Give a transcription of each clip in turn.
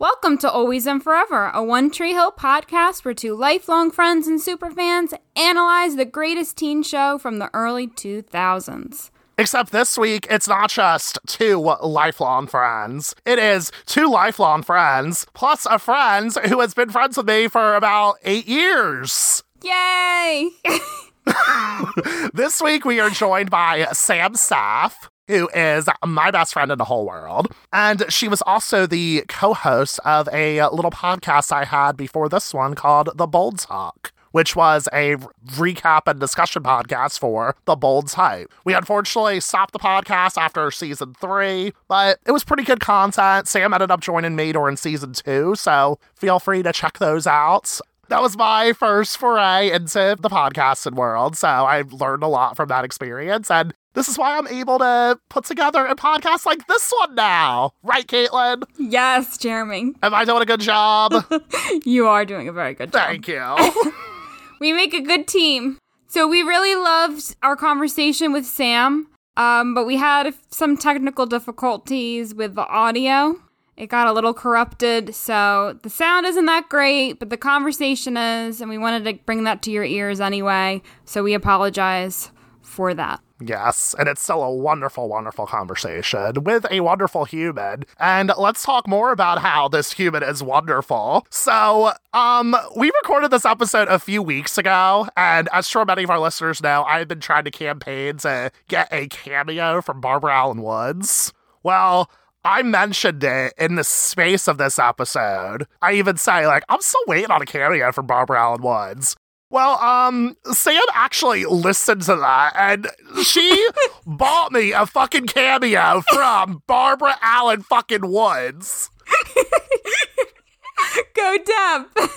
Welcome to Always and Forever, a One Tree Hill podcast where two lifelong friends and superfans analyze the greatest teen show from the early 2000s. Except this week, it's not just two lifelong friends. It is two lifelong friends plus a friend who has been friends with me for about eight years. Yay! this week, we are joined by Sam Saff, who is my best friend in the whole world. And she was also the co host of a little podcast I had before this one called The Bold Talk. Which was a recap and discussion podcast for The Bold Type. We unfortunately stopped the podcast after season three, but it was pretty good content. Sam ended up joining me during season two, so feel free to check those out that was my first foray into the podcasting world. So I learned a lot from that experience. And this is why I'm able to put together a podcast like this one now. Right, Caitlin? Yes, Jeremy. Am I doing a good job? you are doing a very good job. Thank you. we make a good team. So we really loved our conversation with Sam, um, but we had some technical difficulties with the audio. It got a little corrupted, so the sound isn't that great, but the conversation is, and we wanted to bring that to your ears anyway, so we apologize for that. Yes, and it's still a wonderful, wonderful conversation with a wonderful human. And let's talk more about how this human is wonderful. So, um, we recorded this episode a few weeks ago, and as sure many of our listeners know, I've been trying to campaign to get a cameo from Barbara Alyn Woods. Well, I mentioned it in the space of this episode. I even say, like, I'm still waiting on a cameo from Barbara Alyn Woods. Well, um, Sam actually listened to that and she bought me a fucking cameo from Barbara Alyn fucking Woods. Go Deb.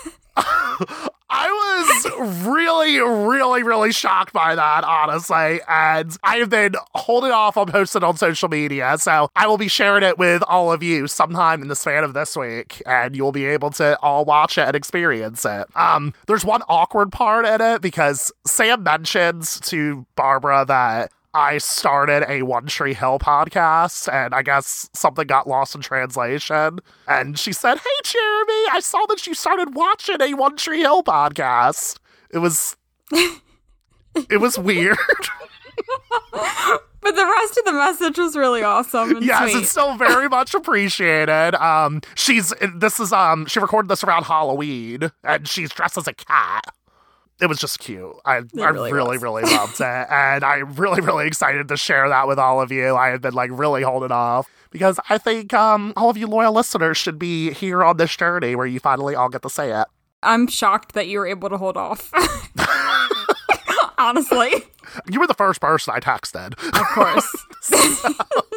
I was really, really, really shocked by that, honestly. And I have been holding off on posting on social media. So I will be sharing it with all of you sometime in the span of this week. And you'll be able to all watch it and experience it. Um, there's one awkward part in it because Sam mentions to Barbara that I started a One Tree Hill podcast, and I guess something got lost in translation. And she said, Hey, Jeremy, I saw that you started watching a One Tree Hill podcast. It was. it was weird. but the rest of the message was really awesome. yes, sweet. it's still very much appreciated. Um, she's this is um she recorded this around Halloween, and she's dressed as a cat it was just cute. I, I really, really, really loved it. And I'm really, really excited to share that with all of you. I have been like really holding off because I think um, all of you loyal listeners should be here on this journey where you finally all get to say it. I'm shocked that you were able to hold off. Honestly. You were the first person I texted. Of course. so,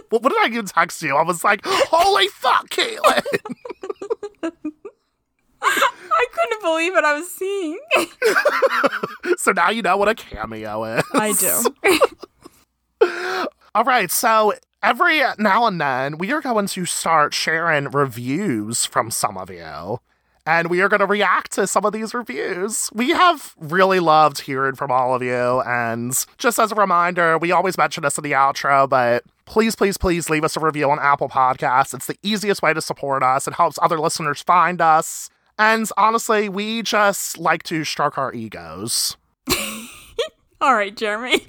what did I even text you? I was like, holy fuck, Caitlin. I couldn't believe what I was seeing. so now you know what a cameo is. I do. All right, so every now and then we are going to start sharing reviews from some of you. And we are going to react to some of these reviews. We have really loved hearing from all of you. And just as a reminder, we always mention this in the outro, but please, please, please leave us a review on Apple Podcasts. It's the easiest way to support us. It helps other listeners find us. And honestly, we just like to stroke our egos. All right, Jeremy.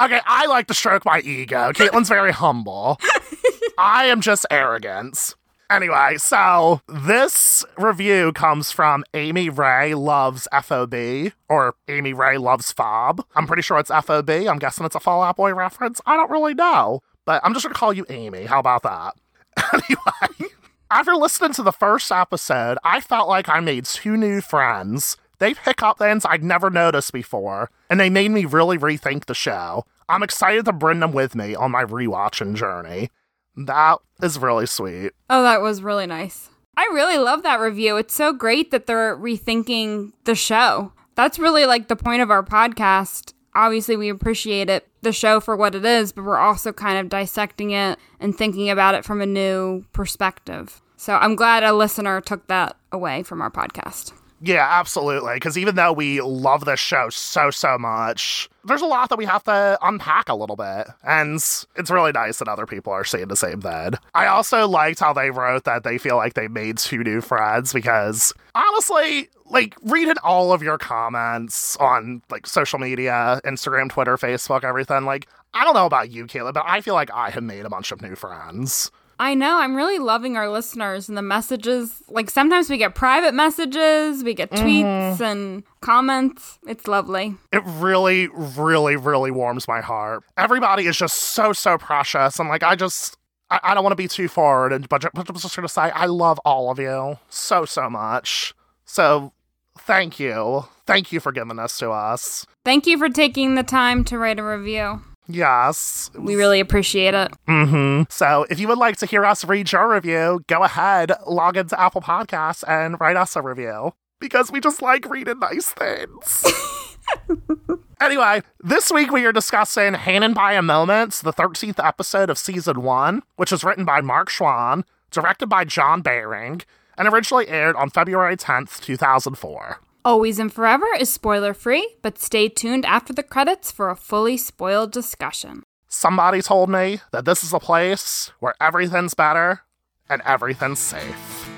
Okay, I like to stroke my ego. Caitlin's very humble. I am just arrogant. Anyway, so this review comes from Amy Ray Loves FOB, or Amy Ray Loves Fob. I'm pretty sure it's FOB. I'm guessing it's a Fall Out Boy reference. I don't really know, but I'm just gonna call you Amy. How about that? anyway. After listening to the first episode, I felt like I made two new friends. They pick up things I'd never noticed before, and they made me really rethink the show. I'm excited to bring them with me on my rewatching journey. That is really sweet. Oh, that was really nice. I really love that review. It's so great that they're rethinking the show. That's really like the point of our podcast. Obviously, we appreciate it, the show for what it is, but we're also kind of dissecting it and thinking about it from a new perspective. So I'm glad a listener took that away from our podcast. Yeah, absolutely. Because even though we love this show so, so much, there's a lot that we have to unpack a little bit. And it's really nice that other people are seeing the same thing. I also liked how they wrote that they feel like they made two new friends because honestly, like reading all of your comments on like social media, Instagram, Twitter, Facebook, everything, like I don't know about you, Kayla, but I feel like I have made a bunch of new friends. I know. I'm really loving our listeners and the messages. Like sometimes we get private messages, we get tweets mm-hmm. and comments. It's lovely. It really, really, really warms my heart. Everybody is just so, so precious. And like, I just, I, I don't want to be too forward, and, but, but I'm just going to say, I love all of you so, so much. So thank you. Thank you for giving this to us. Thank you for taking the time to write a review. Yes. We really appreciate it. Mm-hmm. So if you would like to hear us read your review, go ahead, log into Apple Podcasts and write us a review. Because we just like reading nice things. anyway, this week we are discussing Hanging by a Moment, the 13th episode of season one, which was written by Mark Schwahn, directed by John Behring, and originally aired on February 10th, 2004. Always and Forever is spoiler free, but stay tuned after the credits for a fully spoiled discussion. Somebody told me that this is a place where everything's better and everything's safe.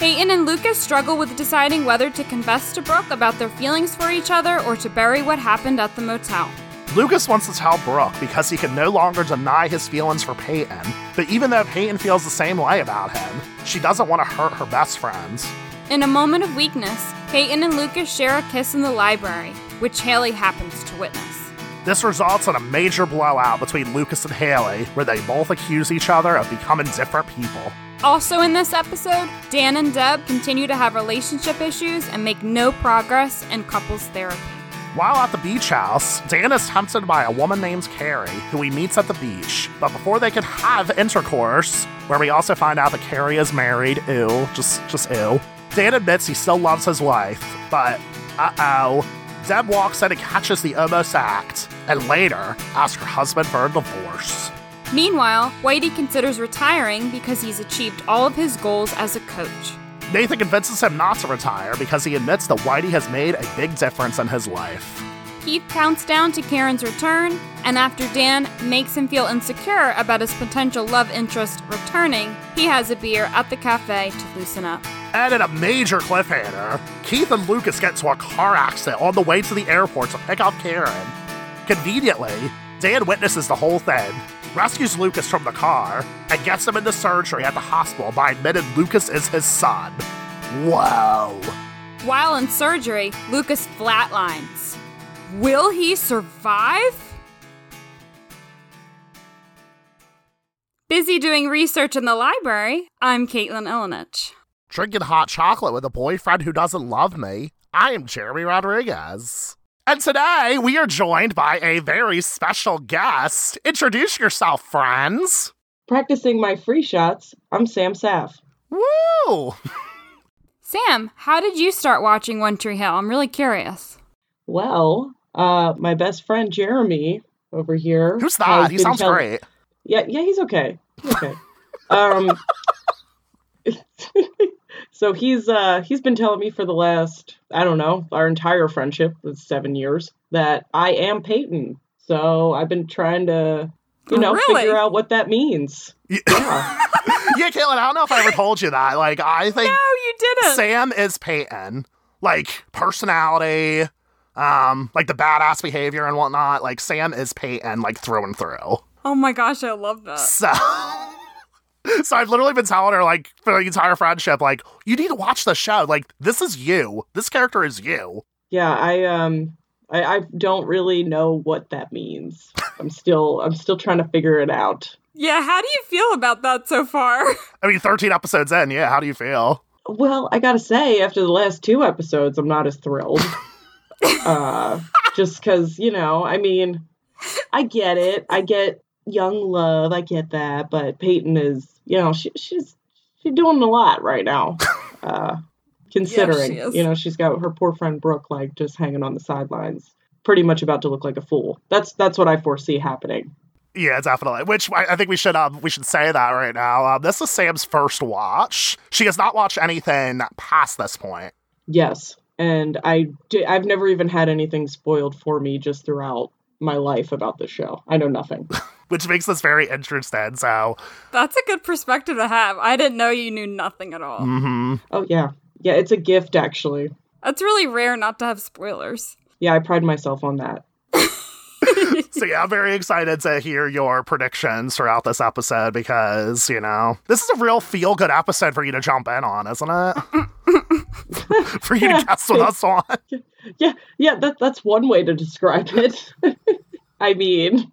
Peyton and Lucas struggle with deciding whether to confess to Brooke about their feelings for each other or to bury what happened at the motel. Lucas wants to tell Brooke because he can no longer deny his feelings for Peyton, but even though Peyton feels the same way about him, she doesn't want to hurt her best friends. In a moment of weakness, Peyton and Lucas share a kiss in the library, which Haley happens to witness. This results in a major blowout between Lucas and Haley, where they both accuse each other of becoming different people. Also, in this episode, Dan and Deb continue to have relationship issues and make no progress in couples therapy. While at the beach house, Dan is tempted by a woman named Carrie, who he meets at the beach. But before they can have intercourse, where we also find out that Carrie is married, ew, just just ew. Dan admits he still loves his wife, but uh-oh. Deb walks in and catches the almost act, and later asks her husband for a divorce. Meanwhile, Whitey considers retiring because he's achieved all of his goals as a coach. Nathan convinces him not to retire because he admits that Whitey has made a big difference in his life. Keith counts down to Karen's return, and after Dan makes him feel insecure about his potential love interest returning, he has a beer at the cafe to loosen up. And in a major cliffhanger, Keith and Lucas get into a car accident on the way to the airport to pick up Karen. Conveniently, Dan witnesses the whole thing rescues Lucas from the car, and gets him into surgery at the hospital by admitting Lucas is his son. Whoa. While in surgery, Lucas flatlines. Will he survive? Busy doing research in the library, I'm Caitlin Ilinich. Drinking hot chocolate with a boyfriend who doesn't love me, I am Jeremy Rodriguez. And today we are joined by a very special guest. Introduce yourself, friends. Practicing my free shots, I'm Sam Saff. Woo! Sam, how did you start watching One Tree Hill? I'm really curious. Well, uh, my best friend Jeremy over here. Who's that? He sounds tell- great. Yeah, yeah, he's okay. He's okay. um, so he's uh he's been telling me for the last I don't know our entire friendship was seven years that I am Peyton. So I've been trying to you know really? figure out what that means. Yeah. yeah, Caitlin, I don't know if I ever told you that. Like I think No, you didn't. Sam is Peyton. Like personality, um, like the badass behavior and whatnot. Like Sam is Peyton, like through and through. Oh my gosh, I love that. So so I've literally been telling her like for the entire friendship, like, you need to watch the show. Like, this is you. This character is you. Yeah, I um I, I don't really know what that means. I'm still I'm still trying to figure it out. Yeah, how do you feel about that so far? I mean, 13 episodes in, yeah, how do you feel? Well, I gotta say, after the last two episodes, I'm not as thrilled. uh, just because, you know, I mean, I get it. I get young love. I get that, but Peyton is, you know, she, she's she's doing a lot right now. Uh, considering, yeah, you know, she's got her poor friend Brooke like just hanging on the sidelines, pretty much about to look like a fool. That's that's what I foresee happening. Yeah, definitely. Which I think we should um we should say that right now. Um, this is Sam's first watch. She has not watched anything past this point. Yes, and I di- I've never even had anything spoiled for me just throughout my life about the show. I know nothing. which makes this very interesting. So, That's a good perspective to have. I didn't know you knew nothing at all. Mm-hmm. oh yeah, yeah, it's a gift actually. That's really rare not to have spoilers. Yeah, I pride myself on that. so yeah, I'm very excited to hear your predictions throughout this episode because you know this is a real feel good episode for you to jump in on, isn't it? for you to guess with us on. Yeah, yeah, that that's one way to describe it. I mean,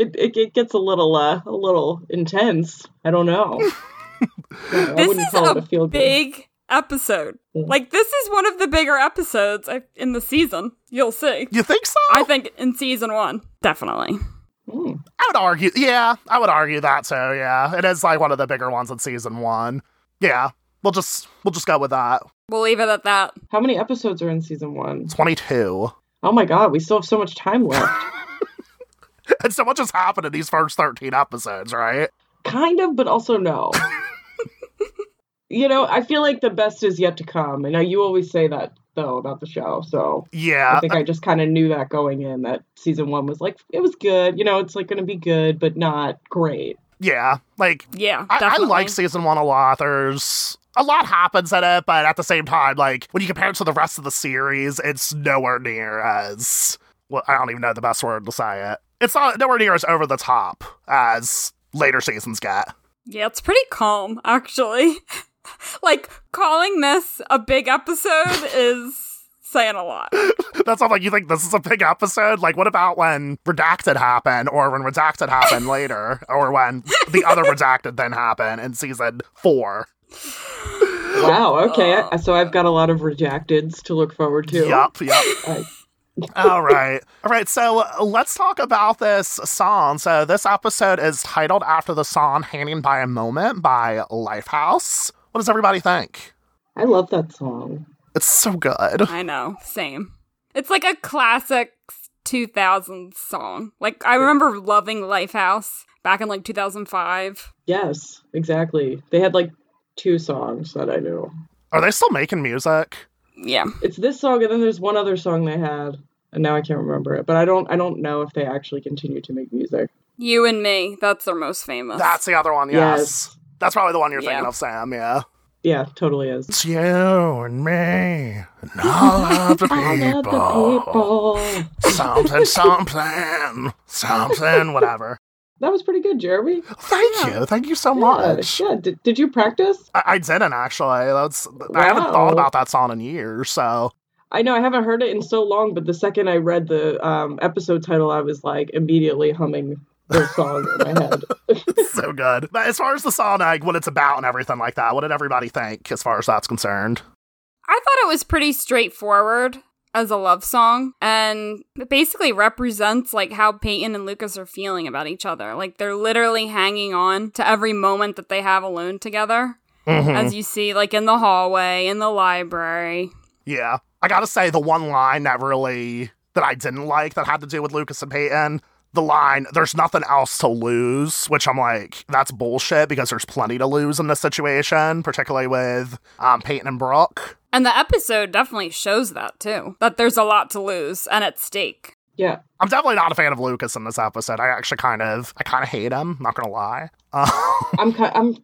it, it it gets a little uh a little intense. I don't know. I this is call it a a feel good. big episode. Yeah. Like this is one of the bigger episodes in the season. You'll see. You think so? I think in season one, definitely. Hmm. I would argue. Yeah, I would argue that too. Yeah, it is like one of the bigger ones in season one. Yeah, we'll just we'll just go with that. We'll leave it at that. How many episodes are in season one? Twenty two. Oh my god, we still have so much time left. And so much has happened in these first thirteen episodes, right? kind of, but also no. you know, I feel like the best is yet to come. And now you always say that though about the show. So Yeah, I think I just kind of knew that going in that season one was like it was good. You know, it's like going to be good, but not great. yeah. Like Yeah, I, I like season one a lot. There's a lot happens in it, but at the same time, like when you compare it to the rest of the series, it's nowhere near as well. I don't even know the best word to say it. It's not nowhere near as over the top as later seasons get. Yeah, it's pretty calm, actually. like, calling this a big episode is saying a lot. That's all like you think this is a big episode? Like what about when Redacted happened or when Redacted happened later or when the other Redacted then happened in season four? Wow. Okay. Uh, so I've got a lot of rejecteds to look forward to. Yup, yup. I- All right. All right. So uh, let's talk about this song. So this episode is titled after the song Hanging by a Moment by Lifehouse. What does everybody think? I love that song. It's so good. I know, same. It's like a classic 2000s song. Like, I remember loving Lifehouse back in like 2005. Yes, exactly. They had like two songs that I knew. Are they still making music? Yeah. It's this song, and then there's one other song they had, and now I can't remember it. But I don't, I don't know if they actually continue to make music. You and Me, that's their most famous. That's the other one, yes. Yes. That's probably the one you're Yeah. thinking of, Sam, yeah. Yeah, totally is. It's you and me and all of the All of people. the people. Something, something, something, whatever. That was pretty good, Jeremy. Thank you. Thank you so Yeah, much. yeah. Did, did you practice? I, I didn't actually. That's I haven't thought about that song in years. So I know I haven't heard it in so long, but the second I read the um, episode title, I was like immediately humming the song in my head. so good. But as far as the song, like what it's about and everything like that, what did everybody think as far as that's concerned? I thought it was pretty straightforward as a love song and it basically represents like how Peyton and Lucas are feeling about each other. Like they're literally hanging on to every moment that they have alone together. Mhm. As you see like in the hallway, in the library. Yeah. I gotta say, the one line that really, that I didn't like that had to do with Lucas and Peyton, the line, there's nothing else to lose, which I'm like, that's bullshit because there's plenty to lose in this situation, particularly with um, Peyton and Brooke. And the episode definitely shows that too. That there's a lot to lose and at stake. yeah, I'm definitely not a fan of Lucas in this episode. I actually kind of, I kind of hate him, not gonna lie. Uh, I'm. ki- I'm.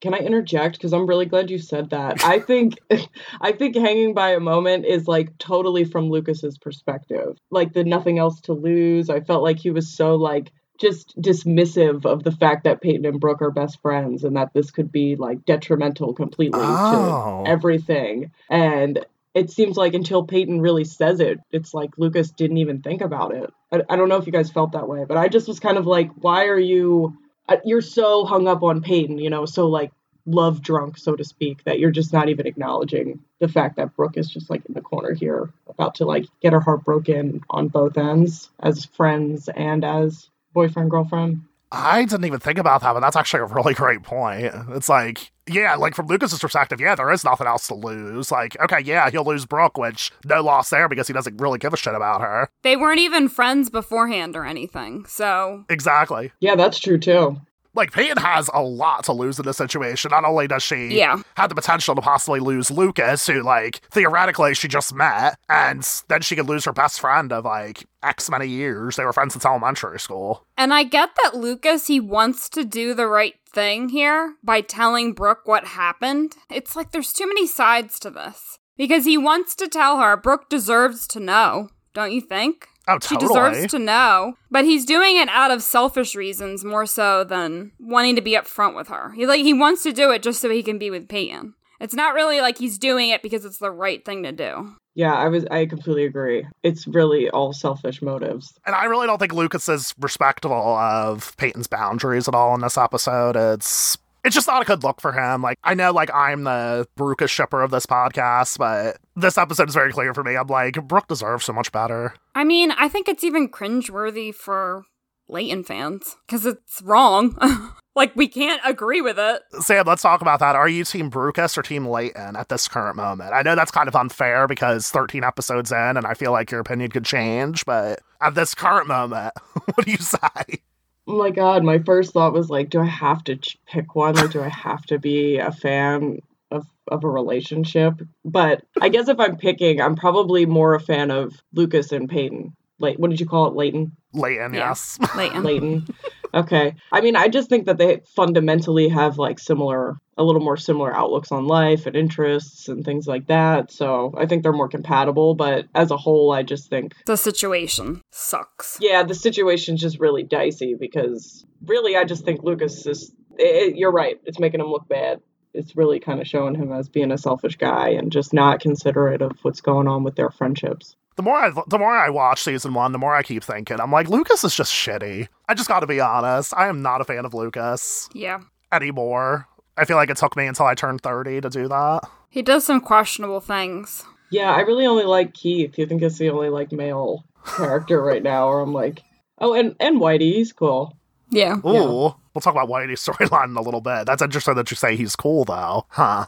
Can I interject? Because I'm really glad you said that. I think, I think hanging by a moment is like totally from Lucas's perspective. Like the nothing else to lose. I felt like he was so like just dismissive of the fact that Peyton and Brooke are best friends and that this could be like detrimental completely Oh. to everything. And it seems like until Peyton really says it, it's like Lucas didn't even think about it. I, I don't know if you guys felt that way, but I just was kind of like, why are you? You're so hung up on Peyton, you know, so like love drunk, so to speak, that you're just not even acknowledging the fact that Brooke is just like in the corner here, about to like get her heart broken on both ends as friends and as boyfriend girlfriend. I didn't even think about that, but that's actually a really great point. It's like, yeah, like from Lucas's perspective, yeah, there is nothing else to lose. Like, okay, yeah, he'll lose Brooke, which no loss there because he doesn't really give a shit about her. They weren't even friends beforehand or anything, so. Exactly. Yeah, that's true too. Like Peyton has a lot to lose in this situation. Not only does she Yeah. have the potential to possibly lose Lucas, who like theoretically she just met, and then she could lose her best friend of like X many years. They were friends since elementary school. And I get that Lucas, he wants to do the right thing here by telling Brooke what happened. It's like there's too many sides to this. Because he wants to tell her Brooke deserves to know, don't you think? Oh, She deserves to know. But he's doing it out of selfish reasons more so than wanting to be upfront with her. He like he wants to do it just so he can be with Peyton. It's not really like he's doing it because it's the right thing to do. Yeah, I was I completely agree. It's really all selfish motives. And I really don't think Lucas is respectful of Peyton's boundaries at all in this episode. It's it's just not a good look for him. Like I know like I'm the Lucas shipper of this podcast, but this episode is very clear for me. I'm like, Brooke deserves so much better. I mean, I think it's even cringeworthy for Leyton fans because it's wrong. like, we can't agree with it. Sam, let's talk about that. Are you Team Brucas or Team Leyton at this current moment? I know that's kind of unfair because 13 episodes in, and I feel like your opinion could change, but at this current moment, what do you say? Oh my god, my first thought was like, do I have to ch- pick one? Like, do I have to be a fan of of a relationship? But I guess if I'm picking, I'm probably more a fan of Lucas and Peyton. Like, what did you call it, Leyton? Leyton, Yeah. yes. Leyton. Leyton. Okay. I mean, I just think that they fundamentally have like similar, a little more similar outlooks on life and interests and things like that. So I think they're more compatible. But as a whole, I just think, The situation sucks. yeah, the situation's just really dicey because really, I just think Lucas is, it, you're right. It's making him look bad. It's really kind of showing him as being a selfish guy and just not considerate of what's going on with their friendships. The more I the more I watch season one, the more I keep thinking, I'm like, Lucas is just shitty. I just got to be honest. I am not a fan of Lucas Yeah. anymore. I feel like it took me until I turned 30 to do that. He does some questionable things. Yeah, I really only like Keith. You think it's the only like male character right now, or I'm like, oh, and and Whitey, he's cool. Yeah. Ooh, Yeah. we'll talk about Whitey's storyline in a little bit. That's interesting that you say he's cool, though. Huh.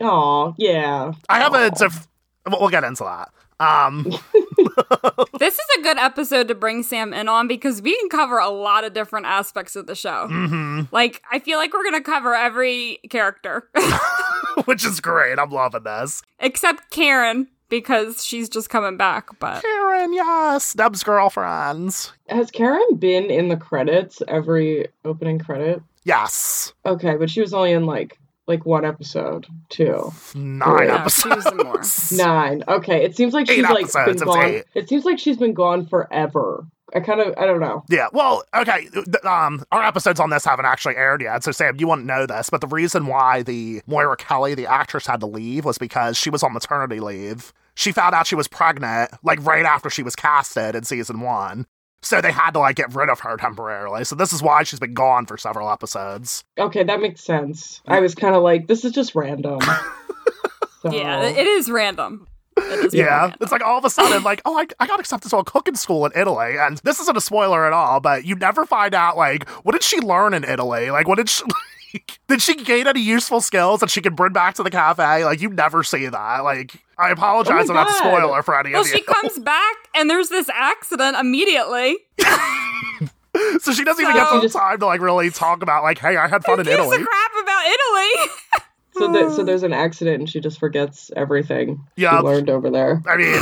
Oh yeah. I have a Aw. diff- we'll we'll get into that. Um, This is a good episode to bring Sam in on because we can cover a lot of different aspects of the show. mhm. Like, I feel like we're going to cover every character which is great. I'm loving this. except Karen because she's just coming back. But Karen, yes, Deb's girlfriends. Has Karen been in the credits every opening credit? Yes, Okay, but she was only in like like one episode, two, nine Yeah, she more. episodes. nine. Okay, it seems like Eight she's like been it's gone. eight. It seems like she's been gone forever. I kind of I don't know. Yeah, well, okay. th- Um, our episodes on this haven't actually aired yet, so Sam, you wouldn't know this, but the reason why the Moira Kelly, the actress, had to leave was because she was on maternity leave. She found out she was pregnant like right after she was casted in season one, so they had to like get rid of her temporarily. So this is why she's been gone for several episodes. Okay, that makes sense. I was kind of like, this is just random. So- yeah, it is random. It is Yeah, random. it's like all of a sudden, like, oh, I, I got accepted to a cooking school in Italy, and this isn't a spoiler at all, but you never find out, like, what did she learn in Italy? Like, what did she, like, did she gain any useful skills that she can bring back to the cafe? Like, you never see that. Like, I apologize Oh if my that's a spoiler for any Well, of she comes back and there's this accident immediately. so she doesn't even So- get the Just- time to, like, really talk about, like, hey, I had fun Who in gives Italy. a crap about Italy? So, there, so there's an accident, and she just forgets everything yeah, she learned over there. I mean,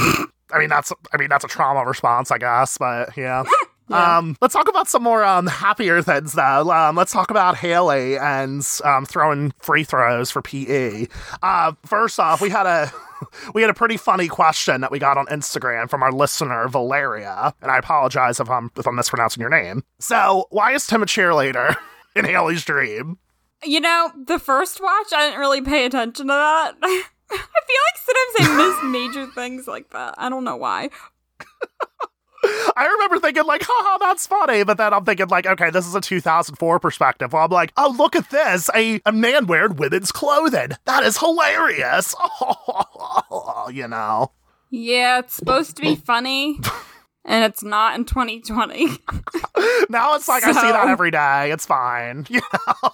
I mean that's I mean that's a trauma response, I guess. But yeah. Yeah. Um, let's talk about some more um, happier things though. Um, let's talk about Haley and um, throwing free throws for PE. Uh, first off, we had a we had a pretty funny question that we got on Instagram from our listener Valeria, and I apologize if I'm if I'm mispronouncing your name. So, why is Tim a cheerleader in Haley's dream? You know, the first watch, I didn't really pay attention to that. I feel like sometimes I miss major things like that. I don't know why. I remember thinking like, haha, that's funny. But then I'm thinking like, okay, this is a 2004 perspective. Well, I'm like, oh, look at this. A, a man wearing women's clothing. That is hilarious. you know. Yeah, it's supposed to be funny. and it's not in 2020. now it's like I see that every day. It's fine. You know?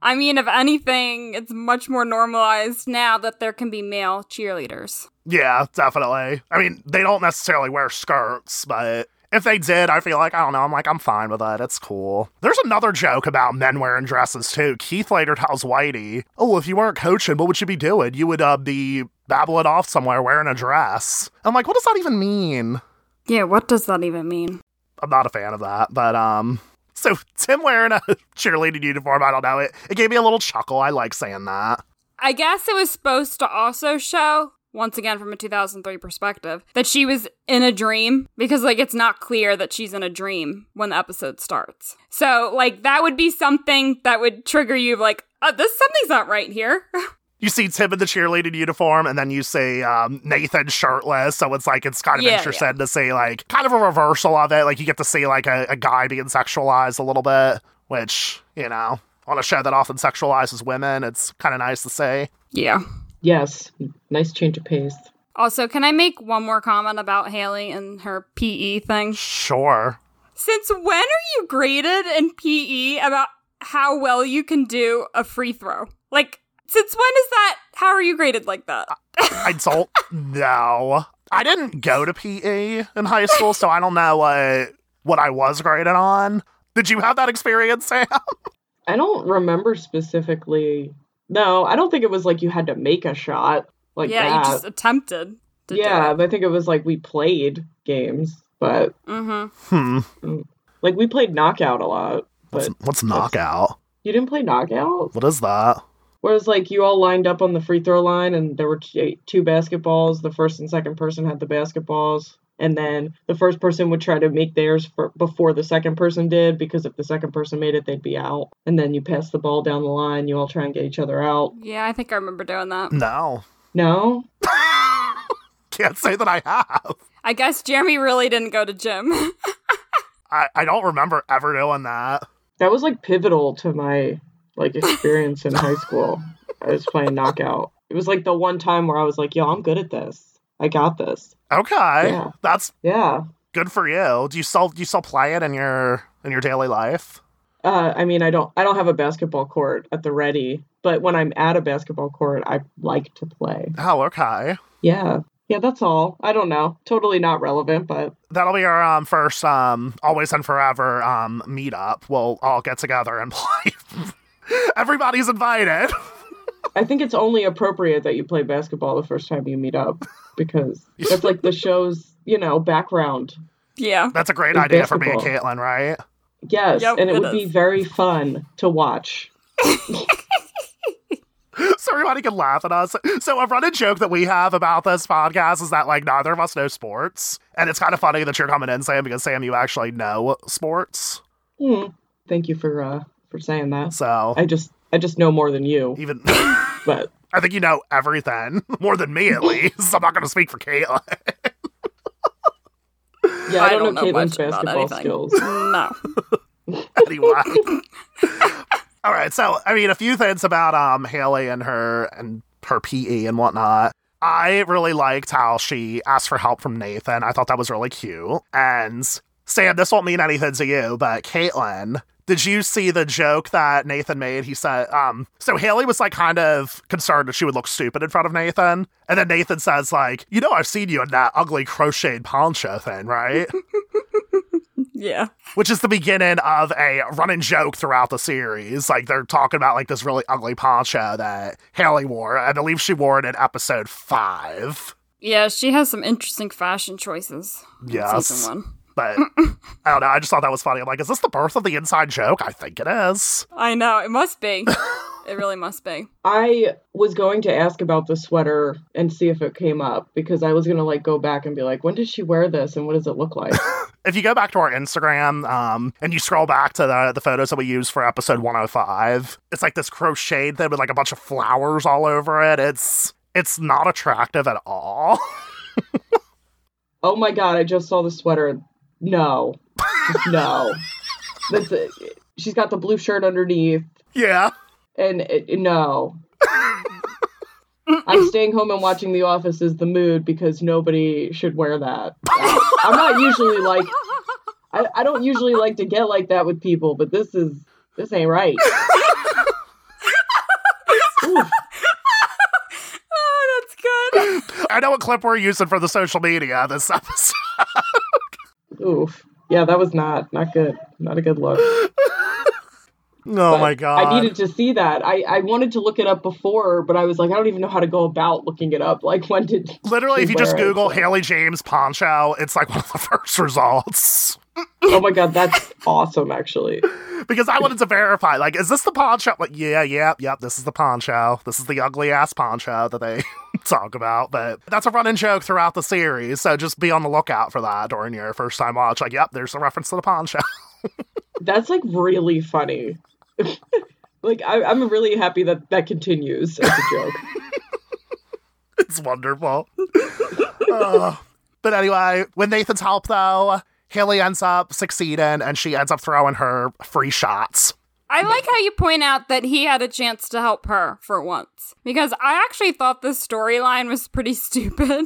I mean, if anything, it's much more normalized now that there can be male cheerleaders. Yeah, definitely. I mean, they don't necessarily wear skirts, but if they did, I feel like, I don't know, I'm like, I'm fine with it. It's cool. There's another joke about men wearing dresses, too. Keith later tells Whitey, oh, if you weren't coaching, what would you be doing? You would uh, be babbling off somewhere wearing a dress. I'm like, what does that even mean? Yeah, what does that even mean? I'm not a fan of that, but, um... So, Tim wearing a cheerleading uniform, I don't know. It, it gave me a little chuckle. I like saying that. I guess it was supposed to also show, once again from a 2003 perspective, that she was in a dream because, like, it's not clear that she's in a dream when the episode starts. So, like, that would be something that would trigger you, like, uh, this something's not right here. you see Tim in the cheerleading uniform, and then you see um, Nathan shirtless. So it's like it's kind of Yeah, interesting to see like kind of a reversal of it. Like you get to see like a, a guy being sexualized a little bit, which you know on a show that often sexualizes women, it's kind of nice to see. yeah. Yes, nice change of pace. Also, can I make one more comment about Haley and her PE thing? Sure. Since when are you graded in PE about how well you can do a free throw? Like, since when is that? How are you graded like that? I don't know. I didn't go to PE in high school, so I don't know what what I was graded on. Did you have that experience, Sam? I don't remember specifically. No, I don't think it was like you had to make a shot like yeah, that. you just attempted. To yeah, I think it was like we played games, but Mm-hmm. Hmm. like we played knockout a lot. What's, what's knockout? you didn't play knockout? What is that? Whereas like you all lined up on the free throw line and there were t- two basketballs. The first and second person had the basketballs. And then the first person would try to make theirs for, before the second person did because if the second person made it, they'd be out. And then you pass the ball down the line. You all try and get each other out. Yeah, I think I remember doing that. No. No, Can't say that I have. I guess Jeremy really didn't go to gym. I, I don't remember ever doing that. that was like pivotal to my like experience in high school. I was playing knockout. It was like the one time where I was like, "Yo, I'm good at this. I got this." Okay. Yeah. That's Yeah. good for you. Do you still do you still play it in your in your daily life? Uh, I mean, I don't, I don't have a basketball court at the ready, but when I'm at a basketball court, I like to play. Oh, okay. Yeah, yeah, that's all. I don't know, totally not relevant, but That'll be our um, first um, always and forever um, meetup. We'll all get together and play. Everybody's invited. I think it's only appropriate that you play basketball the first time you meet up because that's like the show's, you know, background. yeah. That's a great It's idea for me and. Caitlin, right? Yes, Yep, and it it would be very fun to watch. so everybody can laugh at us. So a running joke that we have about this podcast is that like neither of us know sports, and it's kind of funny that you're coming in, Sam, because Sam, you actually know sports. Hmm. Thank you for uh for saying that. So I just I just know more than you, even but I think you know everything more than me at least. I'm not going to speak for Caitlin. yeah, I, don't, know, much Caitlin's about basketball anything. skills. No. anyway. All right, so I mean, a few things about um Haley and her and her PE and whatnot. I really liked how she asked for help from Nathan. I thought that was really cute. And Sam, this won't mean anything to you, but Caitlin, did you see the joke that Nathan made? He said, um, so Haley was like kind of concerned that she would look stupid in front of Nathan. And then Nathan says, like, you know, I've seen you in that ugly crocheted poncho thing, right? Yeah. which is the beginning of a running joke throughout the series. Like they're talking about like this really ugly poncho that Haley wore. I believe she wore it in episode five. Yeah, she has some interesting fashion choices. Yes. Season one. But I don't know. I just thought that was funny. I'm like, is this the birth of the inside joke? I think it is. I know. It must be. it really must be. I was going to ask about the sweater and see if it came up because I was gonna like go back and be like, when did she wear this and what does it look like? If you go back to our Instagram um, and you scroll back to the, the photos that we used for episode 105, it's like this crocheted thing with like a bunch of flowers all over it. It's it's not attractive at all. oh my god, I just saw the sweater. No, no. That's it. She's got the blue shirt underneath, yeah. and it, no. I'm staying home and watching The Office is the mood because nobody should wear that. Uh, I'm not usually like I, I don't usually like to get like that with people, but this is this ain't right. Oof. oh, that's good. I know what clip we're using for the social media this episode. Oof. Yeah, that was not not good. Not a good look. oh my god. I needed to see that. I, I wanted to look it up before, but I was like, I don't even know how to go about looking it up. Like, when did. Literally, if you just it? Google Haley James poncho, it's like one of the first results. Oh my god, that's awesome, actually. because I wanted to verify, like, is this the poncho? Like, yeah, yeah, yep, this is the poncho. This is the ugly ass poncho that they talk about. But that's a running joke throughout the series, so just be on the lookout for that during your first time watch. Like, yep, there's a reference to the poncho. That's like really funny. like, I, I'm really happy that that continues as a joke. it's wonderful. Uh, but anyway, with Nathan's help, though, Haley ends up succeeding and she ends up throwing her free shots. I like how you point out that he had a chance to help her for once. Because I actually thought this storyline was pretty stupid.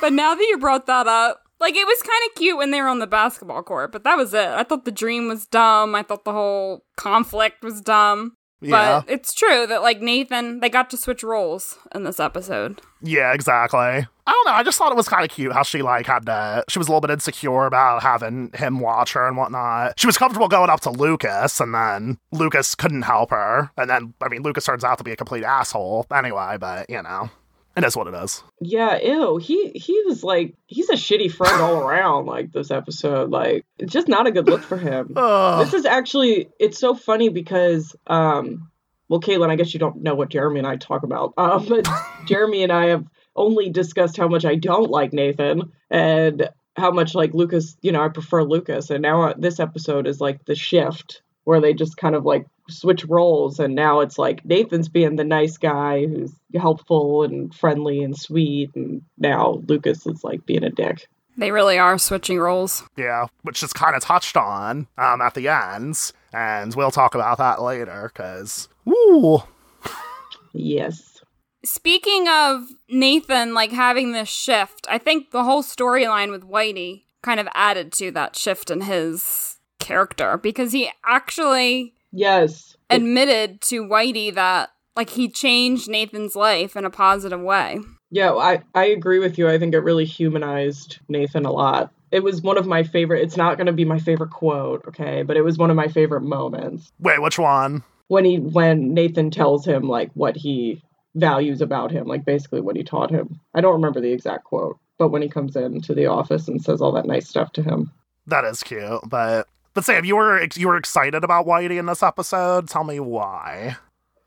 but now that you brought that up, like it was kind of cute when they were on the basketball court, but that was it. I thought the dream was dumb. I thought the whole conflict was dumb. Yeah. But it's true that like Nathan, they got to switch roles in this episode. Yeah, exactly. I don't know. I just thought it was kind of cute how she like had to. She was a little bit insecure about having him watch her and whatnot. She was comfortable going up to Lucas, and then Lucas couldn't help her. And then, I mean, Lucas turns out to be a complete asshole anyway. But you know, it is what it is. Yeah, ew. He he was like he's a shitty friend all around. Like this episode, like it's just not a good look for him. Ugh. This is actually it's so funny because um well Caitlin, I guess you don't know what Jeremy and I talk about. Um but Jeremy and I have only discussed how much I don't like Nathan and how much like Lucas, you know, I prefer Lucas and now uh, this episode is like the shift where they just kind of like switch roles and now it's like Nathan's being the nice guy who's helpful and friendly and sweet and now Lucas is like being a dick. They really are switching roles. Yeah, which is kind of touched on um, at the ends, and we'll talk about that later. Because, woo, Yes. Speaking of Nathan like having this shift, I think the whole storyline with Whitey kind of added to that shift in his character because he actually Yes. admitted to Whitey that like he changed Nathan's life in a positive way. Yeah, I, I agree with you. I think it really humanized Nathan a lot. It was one of my favorite. It's not going to be my favorite quote, okay, but it was one of my favorite moments wait, which one? when he when Nathan tells him like what he values about him, like basically what he taught him. I don't remember the exact quote, but when he comes into the office and says all that nice stuff to him. That is cute, but but Sam, you were you were excited about Whitey in this episode. Tell me why.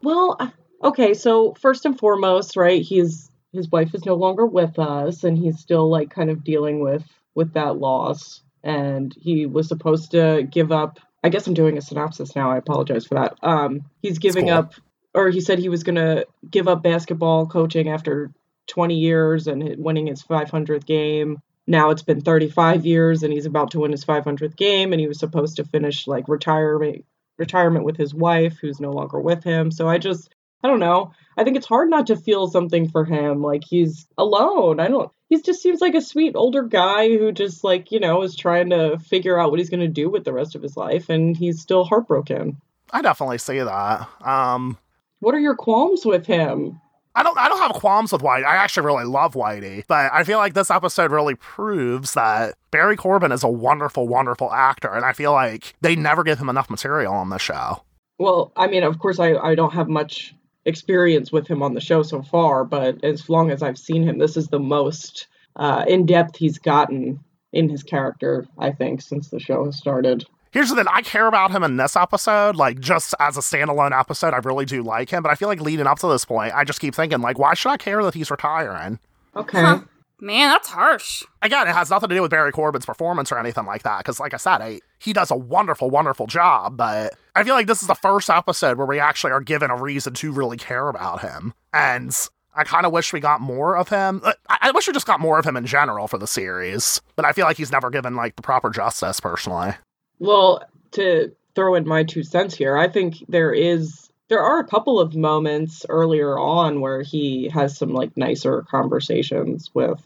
Well, okay, so first and foremost, right, he's his wife is no longer with us and he's still like kind of dealing with with that loss and he was supposed to give up I guess I'm doing a synopsis now. I apologize for that. Um he's giving cool. up or he said he was going to give up basketball coaching after 20 years and winning his 500th game. Now it's been 35 years and he's about to win his 500th game and he was supposed to finish like retirement retirement with his wife who's no longer with him. So I just I don't know. I think it's hard not to feel something for him. Like he's alone. I don't he just seems like a sweet older guy who just like, you know, is trying to figure out what he's going to do with the rest of his life and he's still heartbroken. I definitely see that. Um, What are your qualms with him? I don't I don't have qualms with Whitey. I actually really love Whitey, but I feel like this episode really proves that Barry Corbin is a wonderful, wonderful actor, and I feel like they never give him enough material on the show. Well, I mean, of course, I, I don't have much experience with him on the show so far, but as long as I've seen him, this is the most uh, in depth he's gotten in his character, I think, since the show has started. Here's the thing, I care about him in this episode, like just as a standalone episode, I really do like him, but I feel like leading up to this point, I just keep thinking, like, why should I care that he's retiring? Okay. Huh. Man, that's harsh. Again, it has nothing to do with Barry Corbin's performance or anything like that, because like I said, I, he does a wonderful, wonderful job, but I feel like this is the first episode where we actually are given a reason to really care about him. And I kind of wish we got more of him. Uh, I, I wish we just got more of him in general for the series, but I feel like he's never given like the proper justice personally. Well, to throw in my two cents here, I think there is there are a couple of moments earlier on where he has some like nicer conversations with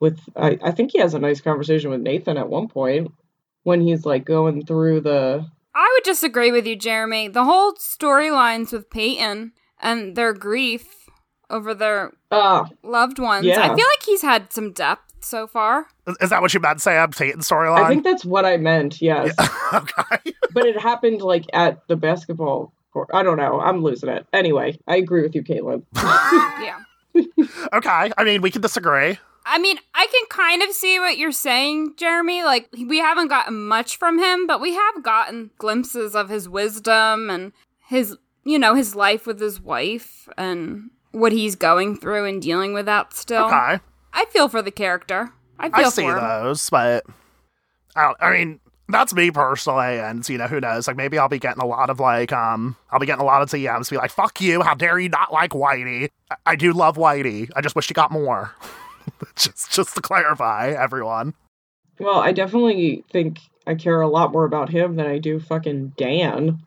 with I, I think he has a nice conversation with Nathan at one point when he's like going through the I would disagree with you, Jeremy. The whole storylines with Peyton and their grief over their uh loved ones. Yeah. I feel like he's had some depth so far. Is- Is that what you meant, Sam? Peyton storyline? I think that's what I meant, yes. okay. but it happened like at the basketball court. I don't know. I'm losing it. Anyway, I agree with you, Caitlin. Yeah. Okay. I mean, we can disagree. I mean, I can kind of see what you're saying, Jeremy. Like, we haven't gotten much from him, but we have gotten glimpses of his wisdom and his, you know, his life with his wife and what he's going through and dealing with that still. Okay. I feel for the character. I feel I feel see for him. those, but I, don't, I mean, that's me personally, and you know, who knows? Like, maybe I'll be getting a lot of like, um, I'll be getting a lot of DMs, to be like, "Fuck you! How dare you not like Whitey?" I, I do love Whitey. I just wish he got more. just, just to clarify, everyone. Well, I definitely think I care a lot more about him than I do fucking Dan.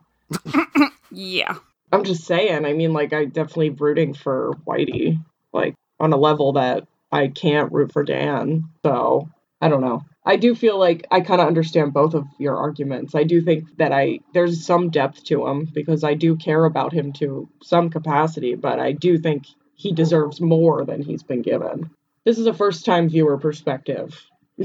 Yeah. I'm just saying. I mean, like, I definitely rooting for Whitey, like, on a level that I can't root for Dan. So, I don't know. I do feel like I kind of understand both of your arguments. I do think that I there's some depth to him because I do care about him to some capacity, but I do think he deserves more than he's been given. This is a first time viewer perspective.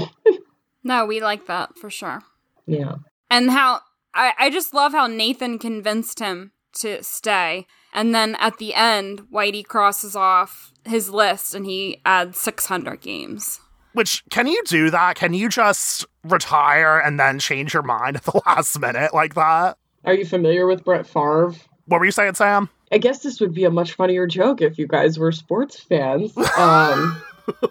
No, we like that for sure. Yeah. And how I, I just love how Nathan convinced him to stay. And then at the end, Whitey crosses off his list and he adds 600 games. Which can you do that? Can you just retire and then change your mind at the last minute like that? Are you familiar with Brett Favre? What were you saying, Sam? I guess this would be a much funnier joke if you guys were sports fans. Um,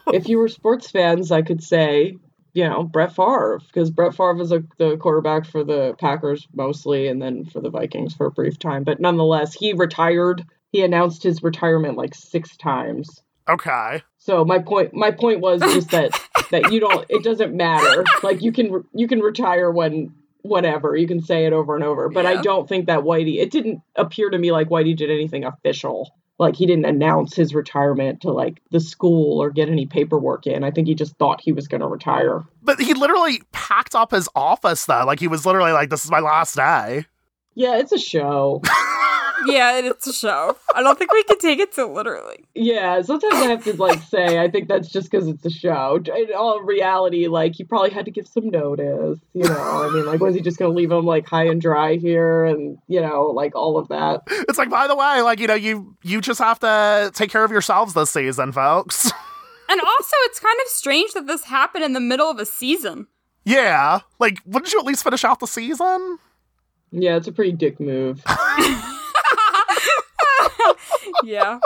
if you were sports fans, I could say, you know, Brett Favre, because Brett Favre was a, the quarterback for the Packers mostly, and then for the Vikings for a brief time. But nonetheless, he retired. He announced his retirement like six times. Okay. So my point, my point was just that that you don't. It doesn't matter. Like you can you can retire when whatever you can say it over and over. But I don't think that Whitey. It didn't appear to me like Whitey did anything official. Like he didn't announce his retirement to like the school or get any paperwork in. I think he just thought he was going to retire. But he literally packed up his office though. Like he was literally like, "This is my last day." Yeah, it's a show. Yeah, it's a show. I don't think we can take it so literally. Yeah, sometimes I have to like say I think that's just because it's a show. In all reality, like he probably had to give some notice. You know, I mean, like was he just gonna leave him like high and dry here, and you know, like all of that? It's like, by the way, like you know, you you just have to take care of yourselves this season, folks. And also, it's kind of strange that this happened in the middle of a season. yeah, like wouldn't you at least finish out the season? Yeah, it's a pretty dick move. Yeah.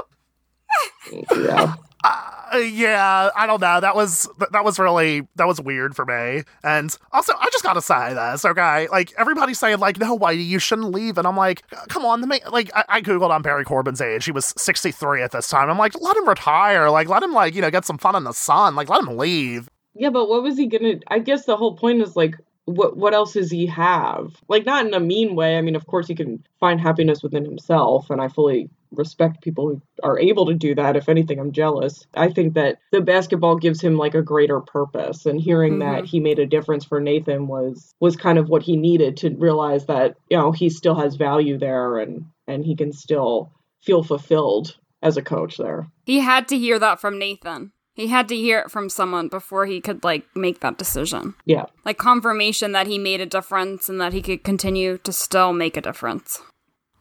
Yeah, Uh, yeah, I don't know. That was that was really that was weird for me. And also, I just gotta say this, okay? Like everybody's saying, like, no, Whitey, you shouldn't leave. And I'm like, come on, the ma- like I-, I googled on Barry Corbin's age. He was 63 at this time. I'm like, let him retire. Like, let him like you know get some fun in the sun. Like, let him leave. yeah, but what was he gonna? I guess the whole point is like, what what else does he have? Like, not in a mean way. I mean, of course, he can find happiness within himself, and I fully respect people who are able to do that. If anything, I'm jealous. I think that the basketball gives him like a greater purpose, and hearing that mm-hmm. he made a difference for Nathan was was kind of what he needed to realize that you know he still has value there, and and he can still feel fulfilled as a coach there. He had to hear that from Nathan. He had to hear it from someone before he could, like, make that decision. Yeah. Like, confirmation that he made a difference and that he could continue to still make a difference.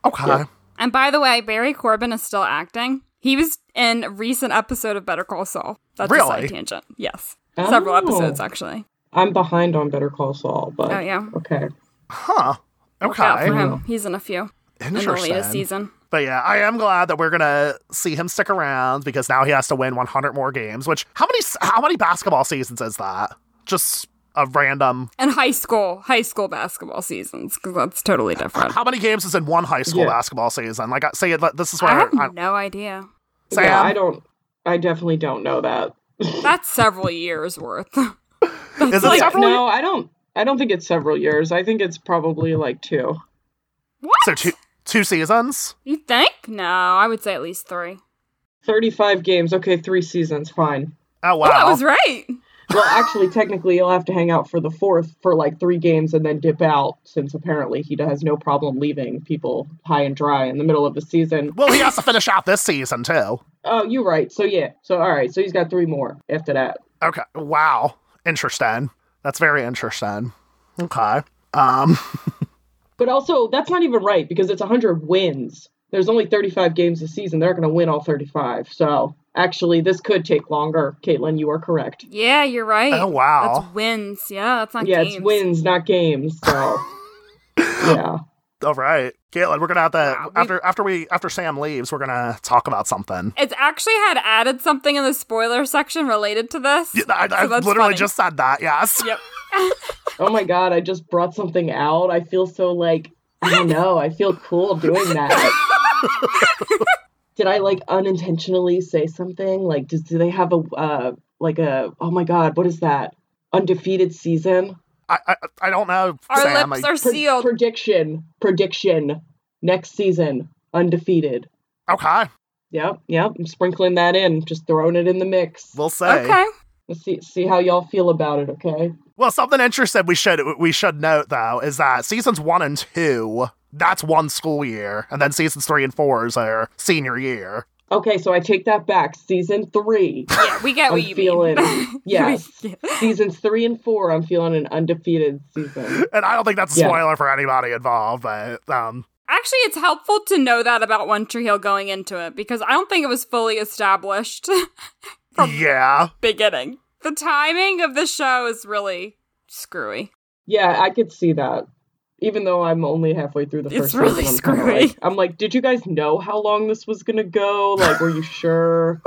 Okay. Yeah. And by the way, Barry Corbin is still acting. He was in a recent episode of Better Call Saul. That's a side tangent. Yes. Several Oh. episodes, actually. I'm behind on Better Call Saul, but Oh, yeah. okay. Huh. Look out Okay. for him. He's in a few in the latest Interesting. season. But yeah, I am glad that we're gonna see him stick around because now he has to win 100 more games. Which how many how many basketball seasons is that? Just a random. And high school, high school basketball seasons, because that's totally different. How many games is in one high school Yeah. basketball season? Like, I say. This is where I have I, no idea. Sam? Yeah, I don't. I definitely don't know that. That's several years worth. is it like- several? no, I don't. I don't think it's several years. I think it's probably like two. What? So two Two seasons? You think? No, I would say at least three. 35 games. Okay, three seasons. Fine. Oh, oh wow. Oh, I was right. Well, actually, technically, you'll have to hang out for the fourth for like three games and then dip out, since apparently he has no problem leaving people high and dry in the middle of the season. well, he has to finish out this season too. Oh, you're right. So yeah. So all right. So he's got three more after that. Okay. Wow. Interesting. That's very interesting. Okay. Um. But also, that's not even right because it's 100 wins. There's only 35 games a season. They're going to win all 35. So actually, this could take longer. Caitlin, you are correct. Yeah, you're right. Oh wow. That's wins. Yeah, that's not yeah, games. it's wins, not games. So yeah. All right, Caitlin. We're gonna have to Wow, we- after after we after Sam leaves, we're gonna talk about something. It's actually had added something in the spoiler section related to this. Yeah, I, so I that's literally funny. just said that. Yes. Yep. Oh my god, I just brought something out. I feel so like I don't know. I feel cool doing that. Did I like unintentionally say something? Like, does do they have a uh like a oh my god, what is that? Undefeated season? I, I I don't know. Our Sam. lips I- are Pre- sealed. prediction. Prediction. Next season, undefeated. okay. Yep, yep. I'm sprinkling that in, just throwing it in the mix. We'll say. okay. Let's see see how y'all feel about it, okay? Well, something interesting we should we should note though is that seasons one and two that's one school year, and then seasons three and four is our senior year. Okay, so I take that back. Season three. Yeah, we get what I'm you feeling mean. yes. Yeah. Seasons three and four, I'm feeling an undefeated season. And I don't think that's a Yeah. spoiler for anybody involved, but um, Actually, it's helpful to know that about One Tree Hill going into it because I don't think it was fully established from yeah, beginning. The timing of the show is really screwy. Yeah, I could see that. Even though I'm only halfway through the It's first really season, I'm screwy. Like, I'm like, did you guys know how long this was gonna go? Like, were you sure?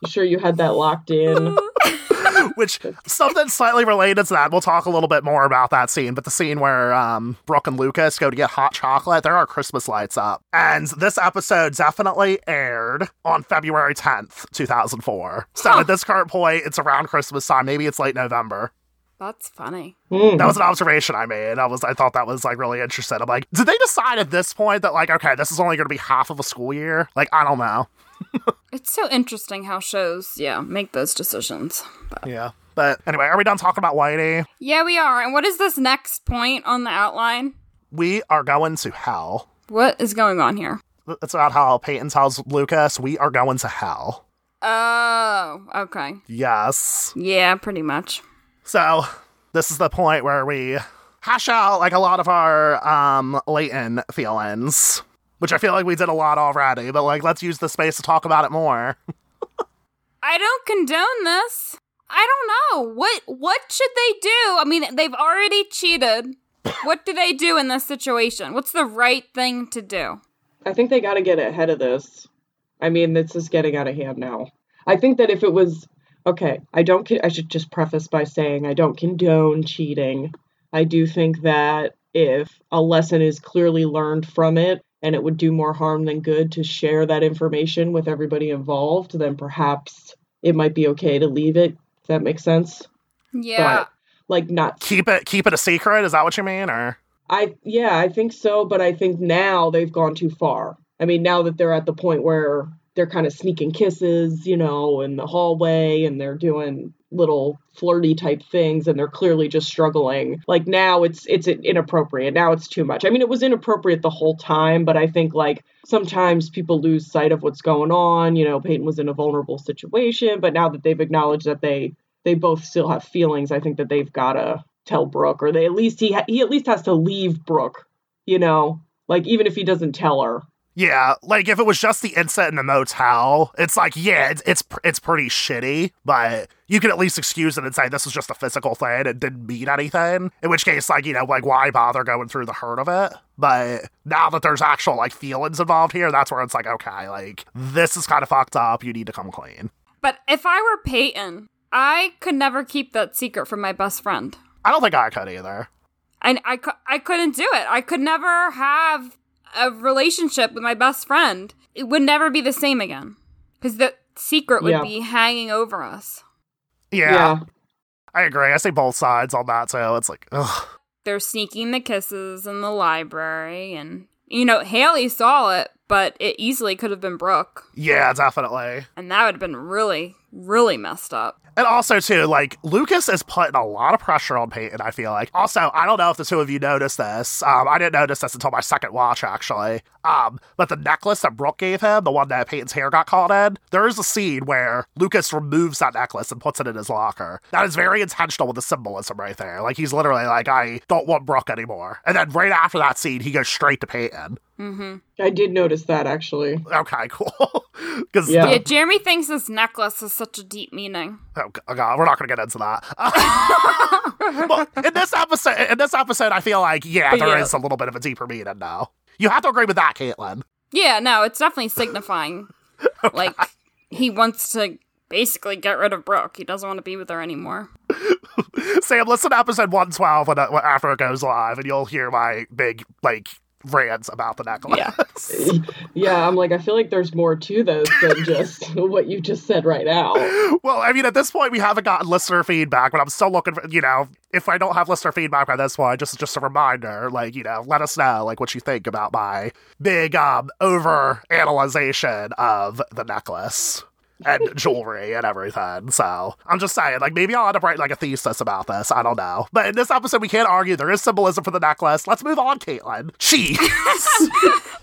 you sure you had that locked in? which something slightly related to that. We'll talk a little bit more about that scene, but the scene where um, Brooke and Lucas go to get hot chocolate, there are Christmas lights up, and this episode definitely aired on February tenth, two thousand four. So Huh. at this current point, it's around Christmas time. Maybe it's late November. That's funny. Hmm. That was an observation I made. I was I thought that was like really interesting. I'm like, did they decide at this point that like, okay, this is only going to be half of a school year? Like, I don't know. It's so interesting how shows, yeah, make those decisions. But Yeah. But anyway, are we done talking about Whitey? yeah, we are. And what is this next point on the outline? We are going to hell. What is going on here? It's about how Peyton tells Lucas, we are going to hell. Oh, okay. Yes. Yeah, pretty much. So this is the point where we hash out like a lot of our um latent feelings. Which I feel like we did a lot already, but like let's use the space to talk about it more. I don't condone this. I don't know. What what should they do? I mean, they've already cheated. What do they do in this situation? What's the right thing to do? I think they got to get ahead of this. I mean, this is getting out of hand now. I think that if it was okay, I don't. I should just preface by saying I don't condone cheating. I do think that if a lesson is clearly learned from it, and it would do more harm than good to share that information with everybody involved, then perhaps it might be okay to leave it. Does that makes sense? Yeah. But like not keep it keep it a secret, is that what you mean? Or I yeah, I think so, but I think now they've gone too far. I mean, now that they're at the point where they're kind of sneaking kisses, you know, in the hallway and they're doing little flirty type things and they're clearly just struggling. Like now it's it's inappropriate. Now it's too much. I mean, it was inappropriate the whole time, but I think like sometimes people lose sight of what's going on. You know, Peyton was in a vulnerable situation, but now that they've acknowledged that they they both still have feelings, I think that they've got to tell Brooke, or they at least he ha- he at least has to leave Brooke. You know, like even if he doesn't tell her. Yeah, like if it was just the incident in the motel, it's like yeah, it's it's it's pretty shitty, but you can at least excuse it and say this was just a physical thing and didn't mean anything. In which case, like you know, like why bother going through the hurt of it? But now that there's actual like feelings involved here, that's where it's like okay, like this is kind of fucked up. You need to come clean. But if I were Peyton, I could never keep that secret from my best friend. I don't think I could either. I, I, cou- I couldn't do it. I could never have a relationship with my best friend. It would never be the same again. Because the secret would Yeah. be hanging over us. Yeah, I agree. I see both sides on that too. It's like ugh. They're sneaking the kisses in the library, and You know, Haley saw it, but it easily could have been Brooke. Yeah, definitely. And that would have been really, really messed up. And also, too, like, Lucas is putting a lot of pressure on Peyton, I feel like. Also, I don't know if the two of you noticed this. Um, I didn't notice this until my second watch, actually. Um, but the necklace that Brooke gave him, the one that Peyton's hair got caught in, there is a scene where Lucas removes that necklace and puts it in his locker. That is very intentional with the symbolism right there. Like, he's literally like, I don't want Brooke anymore. And then right after that scene, he goes straight to Peyton. Mm-hmm. I did notice that actually. Okay, cool. Because Yeah. Yeah, Jeremy thinks this necklace has such a deep meaning. Oh oh, god, we're not going to get into that. but in this episode, in this episode, I feel like yeah, there is Yeah. a little bit of a deeper meaning now. You have to agree with that, Caitlin. Yeah, no, it's definitely signifying. Like, he wants to basically get rid of Brooke. He doesn't want to be with her anymore. Sam, listen to episode one twelve when, when after it goes live, and you'll hear my big like rants about the necklace. Yeah. Yeah, I'm like, I feel like there's more to this than just what you just said right now. well, I mean, at this point, we haven't gotten listener feedback, but I'm still looking for, you know, if I don't have listener feedback by this point, just just a reminder, like, you know, let us know, like, what you think about my big, um, over analyzation of the necklace and jewelry and everything. So I'm just saying, like, maybe I'll end up writing, like, a thesis about this. I don't know. But in this episode, we can't argue. There is symbolism for the necklace. Let's move on, Caitlin. She.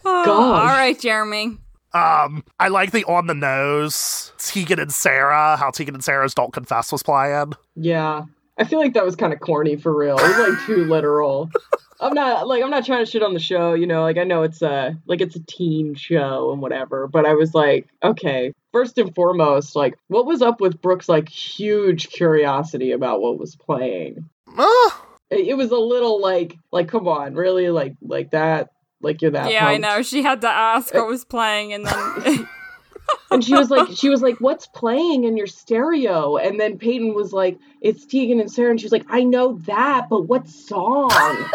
Oh, all right, Jeremy. Um, I like the on the nose Tegan and Sara, how Tegan and Sara's Don't Confess was playing. Yeah. I feel like that was kind of corny for real. It was like too literal. I'm not like I'm not trying to shit on the show, you know, like I know it's a like it's a teen show and whatever, but I was like, okay, first and foremost, like what was up with Brooke's like huge curiosity about what was playing? Ugh. It, it was a little like like come on, really like like that like you're that yeah, I know. She had to ask what uh, was playing, and then and she was like she was like what's playing in your stereo and then peyton was like it's tegan and sara and she was like i know that but what song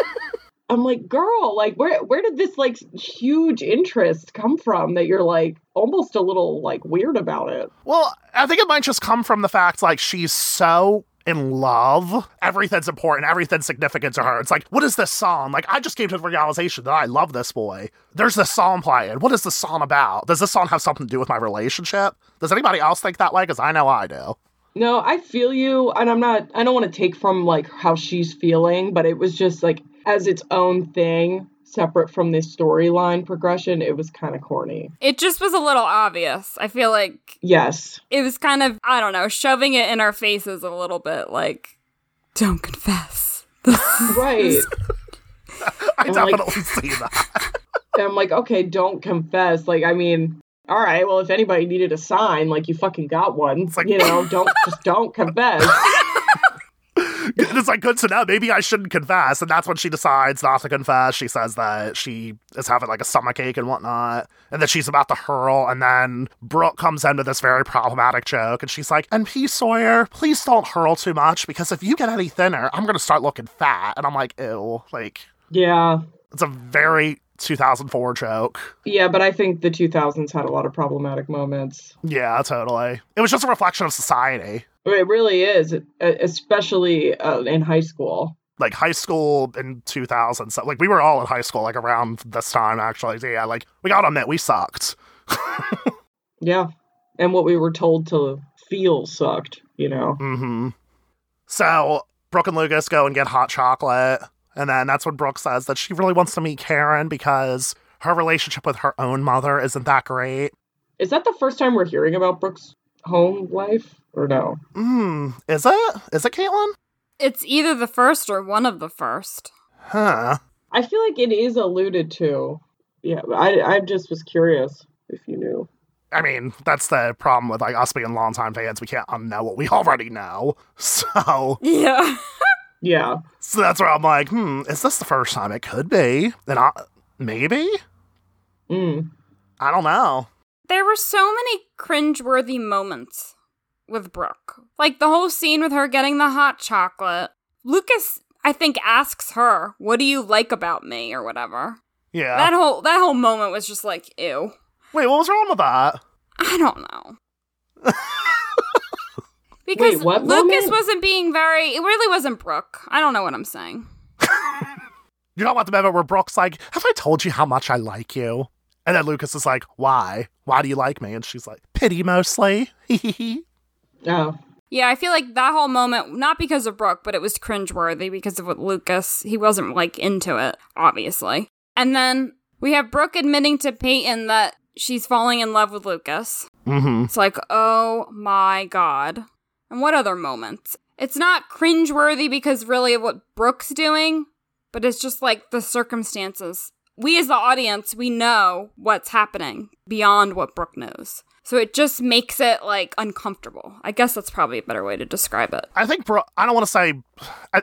i'm like girl like where where did this like huge interest come from that you're like almost a little like weird about it Well, I think it might just come from the fact like she's so in love. Everything's important, everything's significant to her. It's like, what is this song? Like, I just came to the realization that I love this boy. There's this song playing. What is this song about? Does this song have something to do with my relationship? Does anybody else think that way? Because I know I do. no i feel you and i'm not i don't want to take from like how she's feeling but it was just like as its own thing separate from this storyline progression it was kind of corny it just was a little obvious. I feel like yes it was kind of, I don't know, shoving it in our faces a little bit. Like, don't confess. right I I'm like- definitely see that. I'm like, okay, don't confess. Like, I mean, all right, well, if anybody needed a sign, like you fucking got one. like- you know, don't just don't confess. It's like good to know. Maybe I shouldn't confess, and that's when she decides not to confess. She says that she is having like a stomach ache and whatnot, and that she's about to hurl. And then Brooke comes in with this very problematic joke, and she's like, "And P Sawyer, please don't hurl too much because if you get any thinner, I'm gonna start looking fat." And I'm like, "Ew!" Like Yeah, it's a very 2004 joke. yeah, but I think the 2000s had a lot of problematic moments. Yeah, totally. It was just a reflection of society. It really is, especially uh, in high school. like high school in 2000 so like we were all in high school like around this time actually yeah like we gotta admit we sucked Yeah, and what we were told to feel sucked. You know. hmm so brooke and lucas go and get hot chocolate and then that's when brooke says that she really wants to meet karen because her relationship with her own mother isn't that great Is that the first time we're hearing about Brooke's home life, or no? Hmm, is it is it caitlin It's either the first or one of the first. huh I feel like it is alluded to. Yeah, I I just was curious if you knew. I mean, that's the problem with like us being longtime fans. We can't unknow what we already know. So Yeah. Yeah. So that's where I'm like, hmm, is this the first time? It could be. And I, maybe? Mm. I don't know. There were so many cringeworthy moments with Brooke. Like the whole scene with her getting the hot chocolate. Lucas, I think, asks her, What do you like about me? or whatever. Yeah. That whole that whole moment was just like, ew. Wait, what was wrong with that? I don't know. because Wait, what Lucas moment? wasn't being very it really wasn't Brooke. I don't know what I'm saying. You know what the moment where Brooke's like, Have I told you how much I like you? And then Lucas is like, Why? Why do you like me? And she's like, Pity mostly. Oh, Yeah, I feel like that whole moment, not because of Brooke, but it was cringeworthy because of what Lucas, he wasn't like into it, obviously. And then we have Brooke admitting to Peyton that she's falling in love with Lucas. mm-hmm. It's like, oh my god. And what other moments? It's not cringeworthy because really of what Brooke's doing, but it's just like the circumstances. We as the audience, we know what's happening beyond what Brooke knows. So it just makes it like uncomfortable. I guess that's probably a better way to describe it. I think Brooke, I don't want to say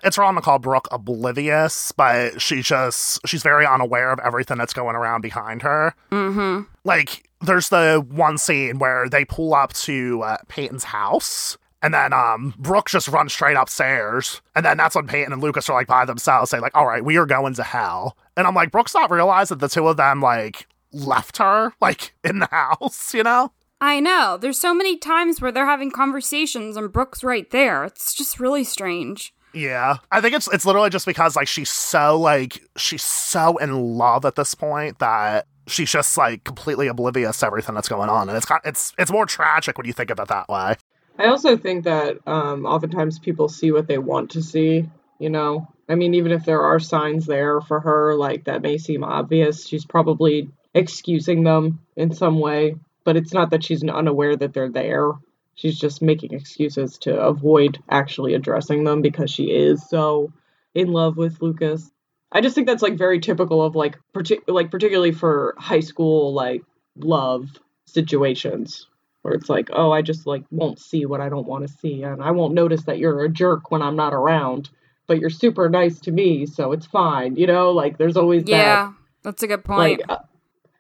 it's wrong to call Brooke oblivious, but she's just, she's very unaware of everything that's going around behind her. Mm-hmm. Like, there's the one scene where they pull up to uh, Peyton's house. And then um, Brooke just runs straight upstairs. And then that's when Peyton and Lucas are like by themselves, saying, like, all right, we are going to hell. And I'm like, Brooke's not realize that the two of them, like, left her, like, in the house, you know? I know. There's so many times where they're having conversations and Brooke's right there. It's just really strange. Yeah. I think it's it's literally just because like she's so like she's so in love at this point that she's just like completely oblivious to everything that's going on. And it's it's it's more tragic when you think of it that way. I also think that um, oftentimes people see what they want to see. You know, I mean, even if there are signs there for her, like that may seem obvious, she's probably excusing them in some way. But it's not that she's unaware that they're there. She's just making excuses to avoid actually addressing them because she is so in love with Lucas. I just think that's like very typical of like partic- like particularly for high school like love situations where it's like, oh, I just like won't see what I don't want to see, and I won't notice that you're a jerk when I'm not around, but you're super nice to me, so it's fine, you know. Like there's always that Yeah, that's a good point. like, uh,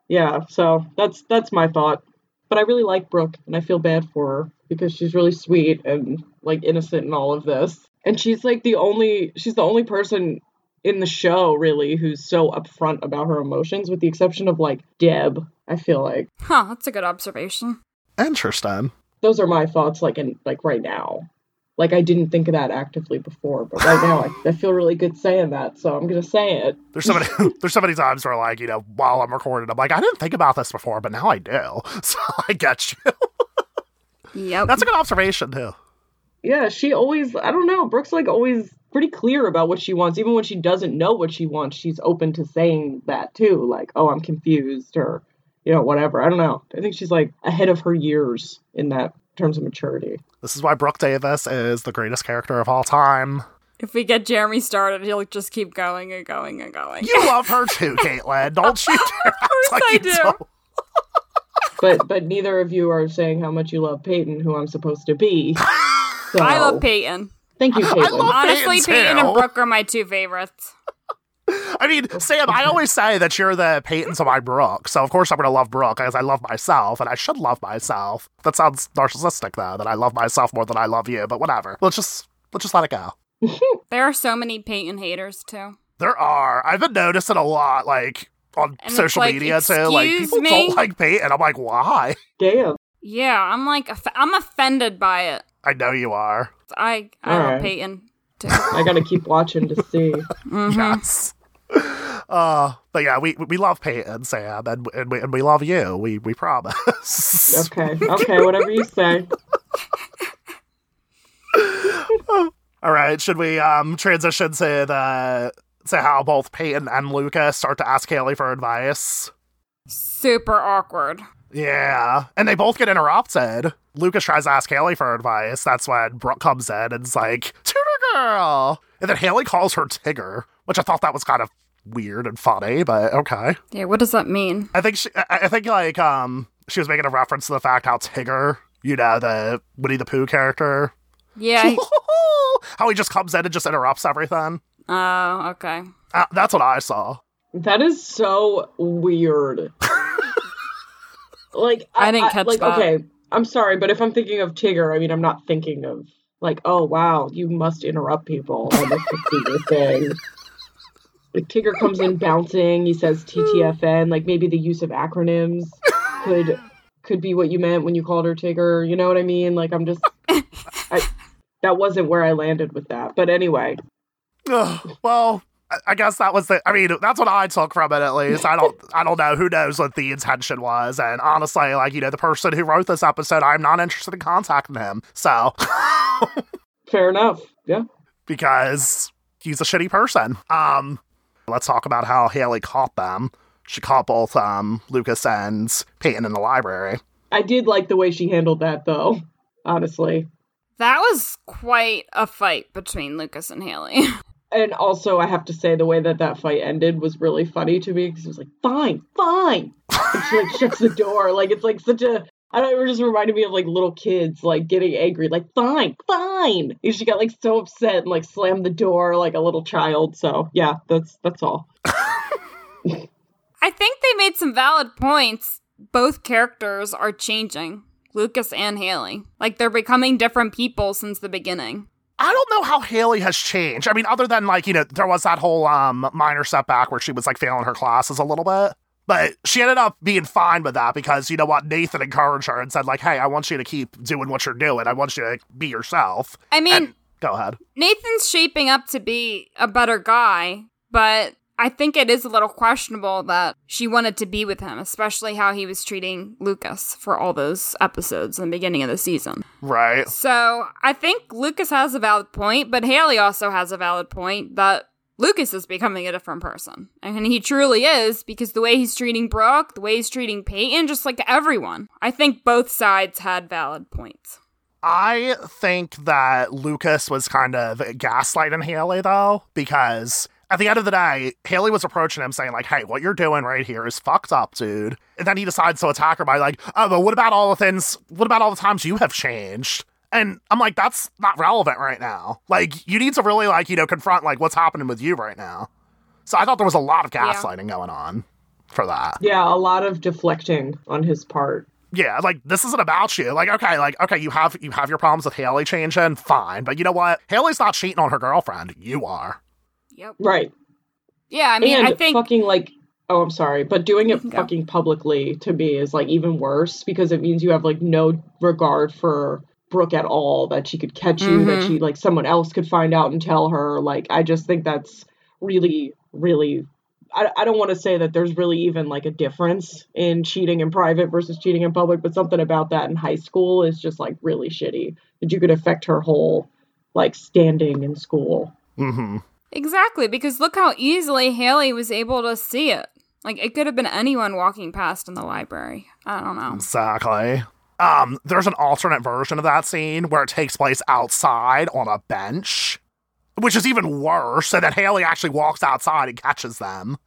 yeah. So that's that's my thought. But I really like Brooke, and I feel bad for her because she's really sweet and like innocent in all of this, and she's like the only she's the only person in the show really who's so upfront about her emotions, with the exception of like Deb. I feel like. huh, that's a good observation. Interesting. those are my thoughts like in like right now like i didn't think of that actively before but right now I, I feel really good saying that so i'm gonna say it There's so many there's so many times where like, you know, while I'm recording, I'm like, I didn't think about this before, but now I do. So I get you. Yep. That's a good observation too. yeah she always i don't know brooke's like always pretty clear about what she wants even when she doesn't know what she wants she's open to saying that too like oh i'm confused or you know whatever i don't know i think she's like ahead of her years in that terms of maturity This is why Brooke Davis is the greatest character of all time. if we get Jeremy started, he'll just keep going and going and going. You love her too, Caitlin. Don't you dare act course like I you do. don't. but but neither of you are saying how much you love peyton who i'm supposed to be so I love Peyton. thank you I caitlin love- Honestly, Peyton, Peyton and Brooke are my two favorites. I mean, Sam, I always say that you're the Peyton to my Brooke, so of course I'm gonna love Brooke as I love myself, and I should love myself. That sounds narcissistic though, that I love myself more than I love you, but whatever. Let's just let's just let it go. There are so many Peyton haters too. There are. I've been noticing a lot, like on And social like, media too. Like people me? don't like Peyton. I'm like, why? damn Yeah, I'm like I'm offended by it. I know you are. I I All love right. Peyton too. I gotta keep watching to see. Mhm. Yes. Uh, but yeah, we we love Peyton, Sam, and and we, and we love you. We we promise. Okay, okay, whatever you say. All right, should we um transition to the to how both Peyton and Lucas start to ask Haley for advice? Super awkward. Yeah, and they both get interrupted. Lucas tries to ask Haley for advice. That's when Brooke comes in and is like, "Tutor girl," and then Haley calls her Tigger, which I thought that was kind of weird and funny, but okay. Yeah, what does that mean? I think she, I I think like um she was making a reference to the fact how Tigger, you know, the Winnie the Pooh character, Yeah. he- how he just comes in and just interrupts everything. Oh, okay. Uh, that's what I saw. That is so weird. like I didn't catch like, that. Okay, I'm sorry, but if I'm thinking of Tigger, I mean, I'm not thinking of like, oh wow, you must interrupt people. Oh, that's a Tigger thing. Like Tigger comes in bouncing. He says TTFN. Like maybe the use of acronyms could could be what you meant when you called her Tigger. You know what I mean? Like I'm just, I, that wasn't where I landed with that. But anyway, Ugh, well, I- I guess that was the. I mean, that's what I took from it. At least I don't. I don't know. Who knows what the intention was? And honestly, like you know, the person who wrote this episode, I'm not interested in contacting him. So Fair enough. Yeah. because he's a shitty person. Um, let's talk about how Haley caught them. She caught both um Lucas and Peyton in the library. I did like the way she handled that, though. Honestly. That was quite a fight between Lucas and Haley. And also, I have to say, the way that that fight ended was really funny to me because it was like, fine, fine. And she like shuts the door. Like, it's like such a. I don't know, it just reminded me of like little kids like getting angry, like, fine, fine. And she got like so upset and like slammed the door like a little child. So, yeah, that's that's all. I think they made some valid points. Both characters are changing, Lucas and Haley. Like they're becoming different people since the beginning. I don't know how Haley has changed. I mean, other than like, you know, there was that whole um minor setback where she was like failing her classes a little bit. But she ended up being fine with that because you know what, Nathan encouraged her and said, like, hey, I want you to keep doing what you're doing. I want you to be yourself. I mean, And- go ahead. Nathan's shaping up to be a better guy, but I think it is a little questionable that she wanted to be with him, especially how he was treating Lucas for all those episodes in the beginning of the season. Right. So I think Lucas has a valid point, but Haley also has a valid point that Lucas is becoming a different person. And he truly is because the way he's treating Brooke, the way he's treating Peyton, just like everyone. I think both sides had valid points. I think that Lucas was kind of gaslighting Haley though, because at the end of the day, Haley was approaching him saying, like, hey, what you're doing right here is fucked up, dude. And then he decides to attack her by like, oh, but what about all the things what about all the times you have changed? And I'm like, that's not relevant right now. Like, you need to really like, you know, confront like what's happening with you right now. So I thought there was a lot of Yeah. gaslighting going on for that. Yeah, a lot of deflecting on his part. Yeah, like this isn't about you. Like, okay, like okay, you have you have your problems with Haley changing, fine. But you know what? Haley's not cheating on her girlfriend. You are. Yep. Right. Yeah, I mean, and I think fucking like oh i'm sorry but doing it can go. fucking publicly to me is like even worse because it means you have like no regard for brooke at all that she could catch you that Mhm. she like someone else could find out and tell her like i just think that's really really I, I don't want to say that there's really even like a difference in cheating in private versus cheating in public but something about that in high school is just like really shitty that you could affect her whole like standing in school Mm-hmm. Exactly because look how easily Haley was able to see it. Like it could have been anyone walking past in the library. I don't know. Exactly. Um, there's an alternate version of that scene where it takes place outside on a bench, which is even worse. And that Haley actually walks outside and catches them.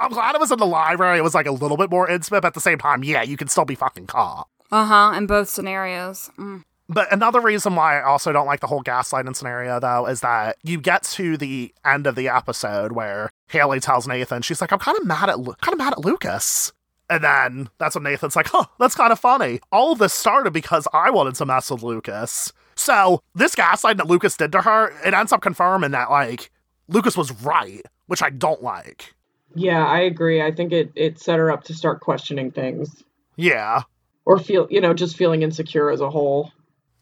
I'm glad it was in the library. It was like a little bit more intimate, but at the same time, yeah, you can still be fucking caught. Uh huh. In both scenarios. Mm. But another reason why I also don't like the whole gaslighting scenario, though, is that you get to the end of the episode where Haley tells Nathan, she's like, "I'm kind of mad at Lu- kind of mad at Lucas," and then that's when Nathan's like, "Huh, that's kind of funny." All of this started because I wanted to mess with Lucas. So this gaslighting that Lucas did to her, it ends up confirming that like Lucas was right, which I don't like. yeah i agree i think it it set her up to start questioning things Yeah. or feel you know just feeling insecure as a whole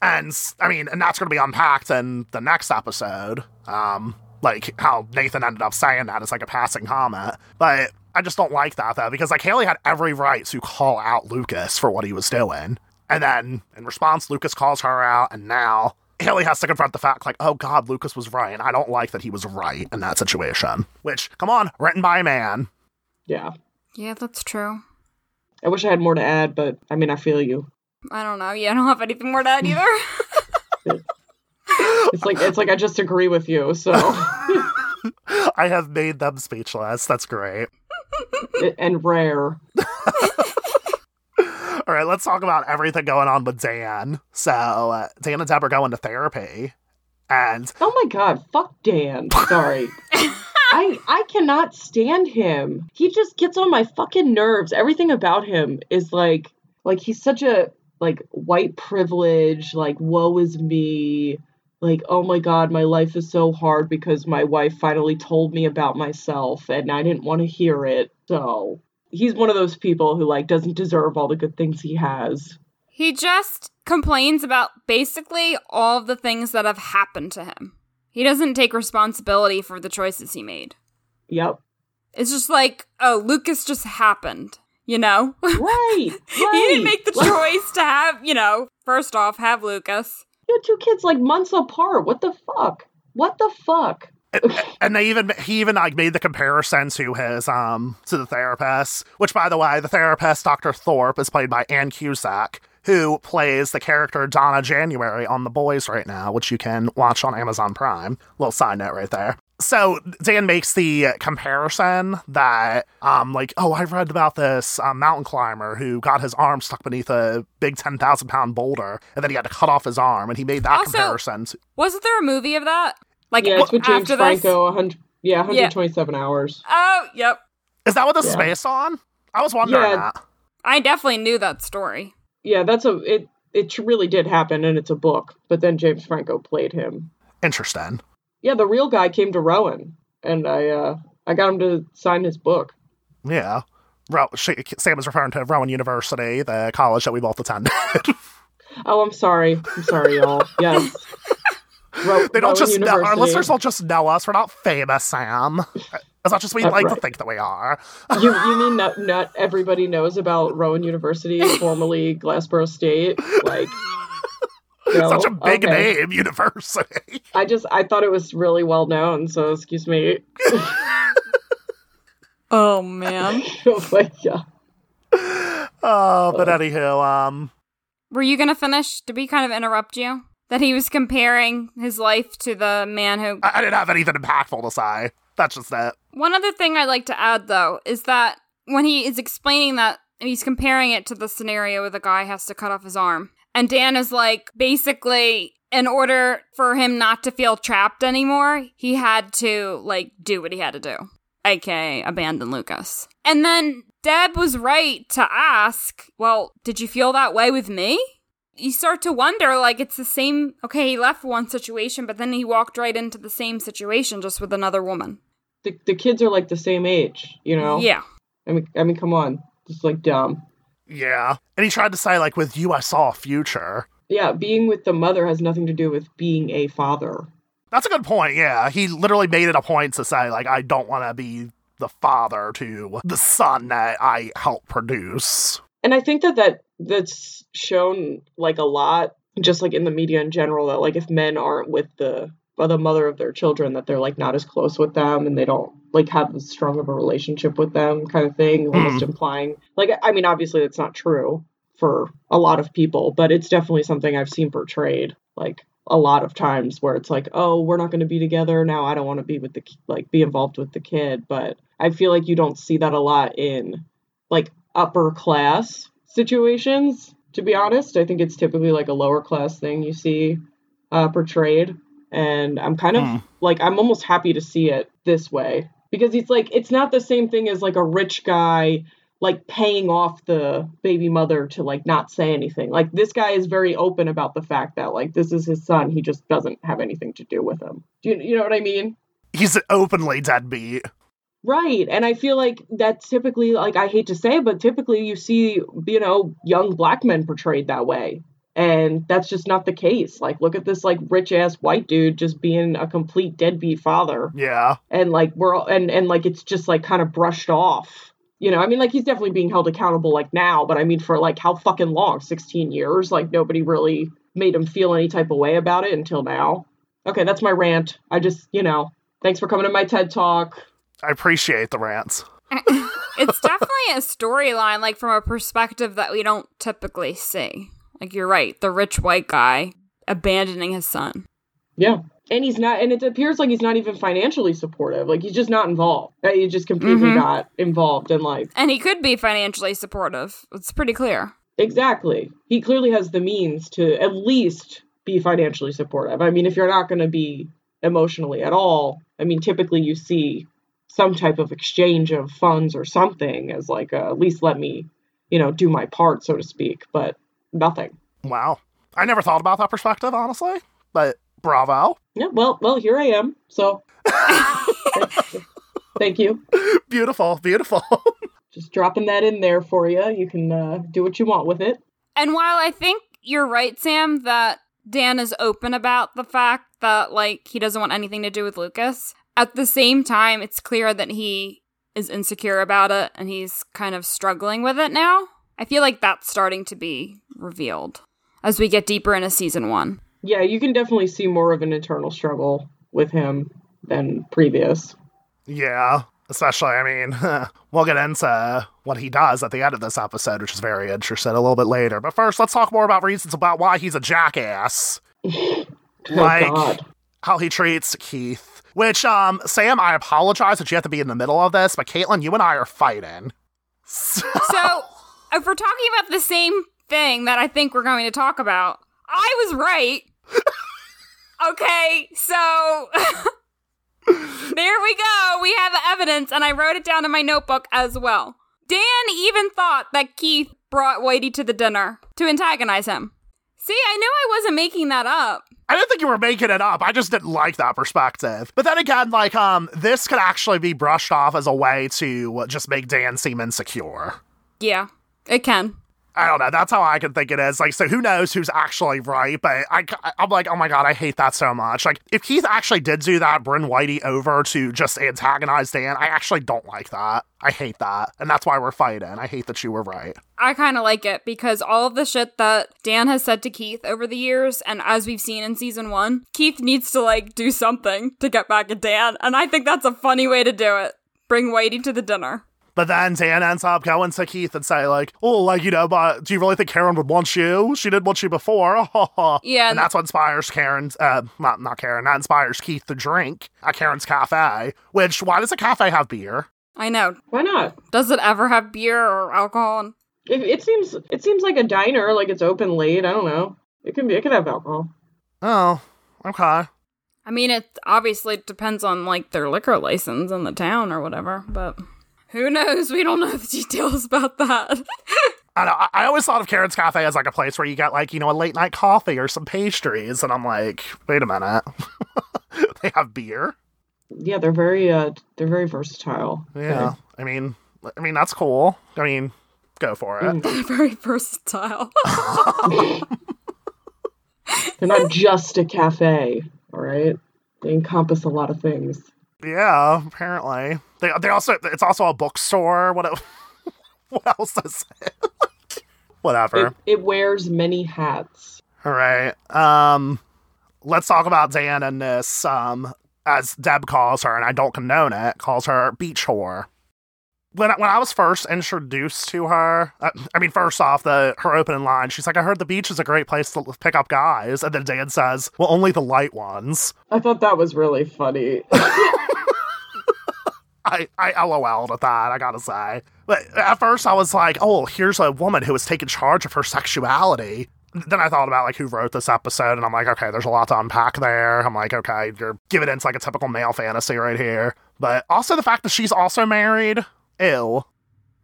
And s- I mean, and that's going to be unpacked in the next episode. Um, like how Nathan ended up saying that as like a passing comment. But I just don't like that though, because like Haley had every right to call out Lucas for what he was doing. And then in response, Lucas calls her out, and now Haley has to confront the fact, like, oh god, Lucas was right, and I don't like that he was right in that situation. Which, come on, written by a man. yeah Yeah, that's true. i wish i had more to add but i mean i feel you I don't know. Yeah, I don't have anything more to add either. it's like it's like i just agree with you so I have made them speechless. That's great. and rare All right, let's talk about everything going on with Dan. So, uh, Dan and Deb are going to therapy, and oh my god fuck dan sorry i i cannot stand him he just gets on my fucking nerves everything about him is like like he's such a like white privilege like woe is me like oh my god my life is so hard because my wife finally told me about myself and i didn't want to hear it so he's one of those people who like doesn't deserve all the good things he has he just complains about basically all the things that have happened to him. He doesn't take responsibility for the choices he made. Yep. It's just like, oh, Lucas just happened, you know? Right. right. he didn't make the choice to have, you know, first off, have Lucas. You had two kids like months apart. What the fuck? What the fuck? and they even he even like made the comparison to his um to the therapist which by the way the therapist dr thorpe is played by ann cusack who plays the character donna january on the boys right now which you can watch on amazon prime little side note right there so dan makes the comparison that um like oh i read about this um, mountain climber who got his arm stuck beneath a big 10000 pound boulder and then he had to cut off his arm and he made that Also- comparison to- Wasn't there a movie of that? Like yeah, it's with James after this? Franco. 100, yeah, 127 hours. Oh, yep. is that what this is Yeah. based on i was wondering Yeah. that I definitely knew that story. Yeah, that's a it. It really did happen, and it's a book. But then James Franco played him. Interesting. Yeah, the real guy came to Rowan, and I uh I got him to sign his book. Yeah. Ro- she, Sam is referring to Rowan University, the college that we both attended. Oh, I'm sorry. I'm sorry, y'all. Yes. Ro- they don't Rowan just know, our listeners don't just know us. We're not famous, Sam. As much as we That's like to think that we are. You you mean not not everybody knows about Rowan University, formerly Glassboro State? Like no? Such a big Okay. name, university. I just I thought it was really well known, so excuse me. Oh, man. oh my god. Oh, but anywho, um, Were you going to finish? Did we kind of interrupt you? That he was comparing his life to the man who. I, I didn't have anything impactful to say. That's just it. One other thing I'd like to add, though, is that when he is explaining that, he's comparing it to the scenario where the guy has to cut off his arm. And Dan is like, basically, in order for him not to feel trapped anymore, he had to, like, do what he had to do, aka abandon Lucas. And then Deb was right to ask, well, did you feel that way with me? You start to wonder, like, it's the same. Okay, he left one situation, but then he walked right into the same situation just with another woman. The the kids are like the same age, you know? Yeah. I mean I mean come on. Just like dumb. Yeah. And he tried to say, like, with you, I saw a future. Yeah, being with the mother has nothing to do with being a father. That's a good point, yeah. He literally made it a point to say, like, I don't want to be the father to the son that I help produce. And I think that, that that's shown like a lot, just like in the media in general, that like if men aren't with the the mother of their children, that they're like not as close with them and they don't like have as strong of a relationship with them, kind of thing, almost implying like I mean, obviously that's not true for a lot of people, but it's definitely something I've seen portrayed like a lot of times where it's like, oh, we're not going to be together now. I don't want to be with the like be involved with the kid, but I feel like you don't see that a lot in like upper class situations. To be honest, I think it's typically like a lower class thing you see uh, portrayed, and I'm kind of Hmm. like I'm almost happy to see it this way because it's like it's not the same thing as like a rich guy like paying off the baby mother to like not say anything. Like this guy is very open about the fact that like this is his son, he just doesn't have anything to do with him. Do you, you know what I mean? He's openly deadbeat. Right. And I feel like that's typically like I hate to say, it, but typically you see, you know, young black men portrayed that way. And that's just not the case. Like look at this like rich ass white dude just being a complete deadbeat father. Yeah. And like we're all, and and like it's just like kind of brushed off. You know, I mean like he's definitely being held accountable like now, but I mean for like how fucking long? 16 years? Like nobody really made him feel any type of way about it until now. Okay, that's my rant. I just, you know, thanks for coming to my TED talk. I appreciate the rants. it's definitely a storyline, like from a perspective that we don't typically see. Like you're right, the rich white guy abandoning his son. Yeah. And he's not, and it appears like he's not even financially supportive. Like he's just not involved. Uh, He's just completely Mhm. not involved in life. And he could be financially supportive. It's pretty clear. Exactly. He clearly has the means to at least be financially supportive. I mean, if you're not going to be emotionally at all, I mean, typically you see some type of exchange of funds or something as like, uh, at least let me, you know, do my part, so to speak, but nothing. Wow. I never thought about that perspective, honestly. But bravo. Yeah, well, well, here I am. So thank you. Beautiful, beautiful. Just dropping that in there for you. You can uh, do what you want with it. And while I think you're right, Sam, that Dan is open about the fact that like he doesn't want anything to do with Lucas, at the same time, it's clear that he is insecure about it and he's kind of struggling with it now. I feel like that's starting to be revealed as we get deeper into season one. Yeah, you can definitely see more of an internal struggle with him than previous. Yeah, especially, I mean, we'll get into what he does at the end of this episode, which is very interesting a little bit later. But first, let's talk more about reasons about why he's a jackass. like oh, God. how he treats Keith. Which, um, Sam, I apologize that you have to be in the middle of this, but Caitlin, you and I are fighting. So, So, if we're talking about the same thing that I think we're going to talk about, I was right. okay, so there we go. We have evidence, and I wrote it down in my notebook as well. Dan even thought that Keith brought Whitey to the dinner to antagonize him. See, I knew I wasn't making that up. I didn't think you were making it up. I just didn't like that perspective. But then again, like, um, this could actually be brushed off as a way to just make Dan seem insecure. Yeah, it can. I don't know. That's how I can think it is. Like, so who knows who's actually right? But I, I'm like, oh my god, I hate that so much. Like, if Keith actually did do that, bring Whitey over to just antagonize Dan, I actually don't like that. I hate that, and that's why we're fighting. I hate that you were right. I kind of like it because all of the shit that Dan has said to Keith over the years, and as we've seen in season one, Keith needs to like do something to get back at Dan, and I think that's a funny way to do it. Bring Whitey to the dinner. But then Dan ends up going to Keith and say like, "Oh, like you know, but do you really think Karen would want you? She did want you before." Yeah, and that's what inspires Karen's, uh, not not Karen, that inspires Keith to drink at Karen's cafe. Which why does a cafe have beer? I know. Why not? Does it ever have beer or alcohol? It, it seems it seems like a diner, like it's open late. I don't know. It can be. It could have alcohol. Oh, okay. I mean, it obviously depends on like their liquor license in the town or whatever, but who knows? We don't know the details about that. I, know, I- I always thought of Karen's Cafe as like a place where you get like you know a late night coffee or some pastries, and I'm like, wait a minute, they have beer. Yeah, they're very uh they're very versatile. Yeah, I mean, I mean that's cool. I mean, go for it. Very versatile. They're not just a cafe, all right? They encompass a lot of things. Yeah, apparently they they also it's also a bookstore. What what else is it? Whatever. It, it wears many hats. All right. Um, let's talk about Dan and this. Um, as Deb calls her, and I don't condone it, calls her beach whore. When I, when I was first introduced to her, uh, I mean, first off, the her opening line, she's like, "I heard the beach is a great place to pick up guys," and then Dan says, "Well, only the light ones." I thought that was really funny. I, I LOL'd at that, I gotta say. But at first I was like, oh, here's a woman who has taken charge of her sexuality. Then I thought about like who wrote this episode, and I'm like, okay, there's a lot to unpack there. I'm like, okay, you're giving into like a typical male fantasy right here. But also the fact that she's also married, ew.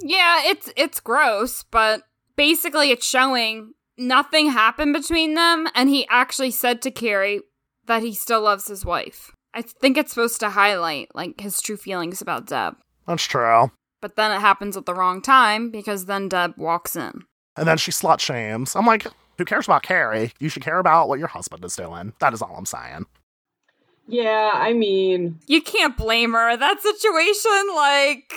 yeah, it's it's gross, but basically it's showing nothing happened between them, and he actually said to Carrie that he still loves his wife. I think it's supposed to highlight like his true feelings about Deb. That's true. But then it happens at the wrong time because then Deb walks in. And then she slut shames. I'm like, who cares about Carrie? You should care about what your husband is doing. That is all I'm saying. yeah, I mean, You can't blame her. That situation, like,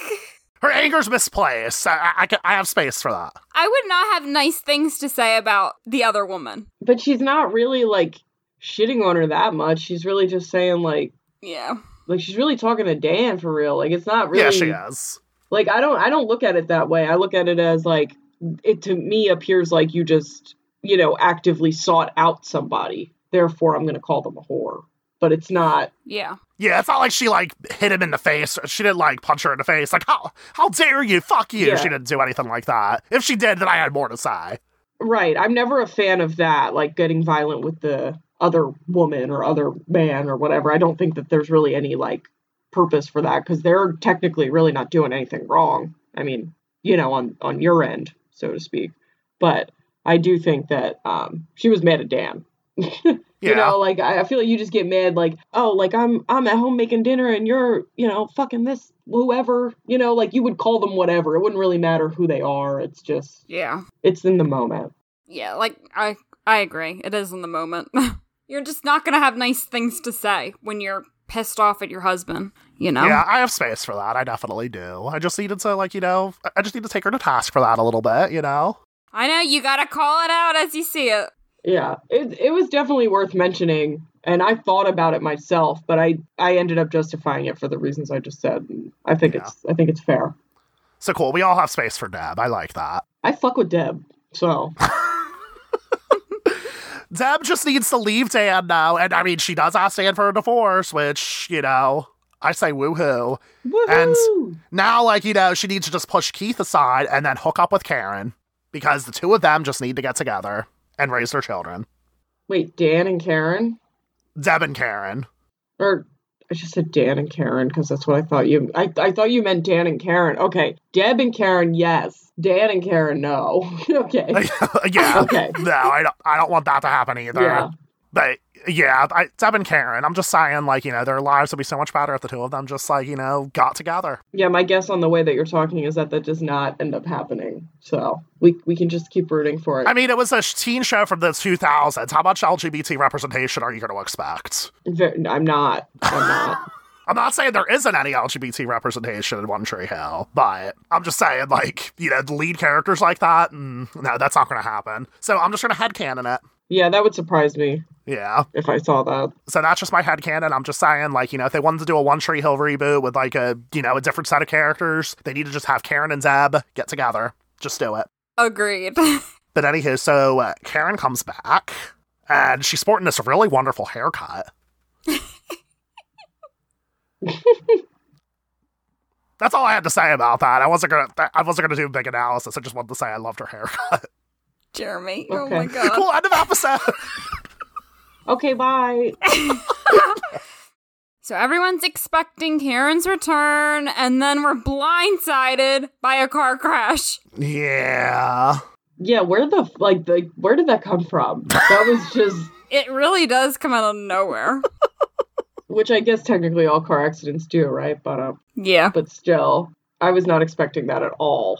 Her anger's misplaced. I, I, I have space for that. I would not have nice things to say about the other woman. but she's not really like shitting on her that much. She's really just saying like Yeah. like she's really talking to Dan for real. Like it's not really Yeah, she is. like I don't I don't look at it that way. I look at it as like it to me appears like you just, you know, actively sought out somebody. Therefore I'm going to call them a whore. But it's not Yeah. Yeah, it's not like she like hit him in the face. She didn't like punch her in the face. Like, how how dare you? Fuck you. Yeah. She didn't do anything like that. If she did, then I had more to say. right. I'm never a fan of that like getting violent with the other woman or other man or whatever. I don't think that there's really any like purpose for that cuz they're technically really not doing anything wrong. I mean, you know, on on your end, so to speak. But I do think that um she was mad at Dan. Yeah. You know, like I I feel like you just get mad, like, oh, like I'm I'm at home making dinner and you're, you know, fucking this whoever, you know, like you would call them whatever. It wouldn't really matter who they are. It's just Yeah. it's in the moment. Yeah, like I I agree. It is in the moment. you're just not going to have nice things to say when you're pissed off at your husband, you know? Yeah, I have space for that. I definitely do. I just needed to, like, you know, I just need to take her to task for that a little bit, you know? I know you gotta call it out as you see it. Yeah, it it was definitely worth mentioning, and I thought about it myself, but I I ended up justifying it for the reasons I just said. I think Yeah. it's I think it's fair. So cool. We all have space for Deb. I like that. I fuck with Deb, so Deb just needs to leave Dan now. And I mean, she does ask Dan for a divorce, which, you know, I say woohoo. And- Now, like, you know, she needs to just push Keith aside and then hook up with Karen because the two of them just need to get together and raise their children. Wait, Dan and Karen, Deb and Karen. or I just said Dan and Karen because that's what I thought you. I I thought you meant Dan and Karen. Okay, Deb and Karen, yes. Dan and Karen, no. okay. yeah. Okay. No, I don't, I don't want that to happen either. Yeah. But yeah, I, Deb and Karen, I'm just saying, like, you know, their lives would be so much better if the two of them just, like, you know, got together. Yeah, my guess on the way that you're talking is that that does not end up happening. So we we can just keep rooting for it. I mean, it was a teen show from the 2000s. How much LGBT representation are you going to expect? I'm not. I'm not. I'm not saying there isn't any LGBT representation in One Tree Hill, but I'm just saying, like, you know, the lead characters like that, and no, that's not going to happen. So I'm just going to headcanon it. Yeah, that would surprise me Yeah. if I saw that. So that's just my head headcanon. I'm just saying, like, you know, if they wanted to do a One Tree Hill reboot with, like, a, you know, a different set of characters, they need to just have Karen and Deb get together. Just do it. Agreed. But anywho, so uh, Karen comes back, and she's sporting this really wonderful haircut. That's all I had to say about that. I wasn't gonna. I wasn't gonna do a big analysis. I just wanted to say I loved her haircut. Jeremy. Oh my god. cool. End of episode. Okay, bye. So everyone's expecting Karen's return, and then we're blindsided by a car crash. yeah. Yeah, where the like the where did that come from? That was just It really does come out of nowhere. which I guess technically all car accidents do, right? But um, yeah. but still, I was not expecting that at all.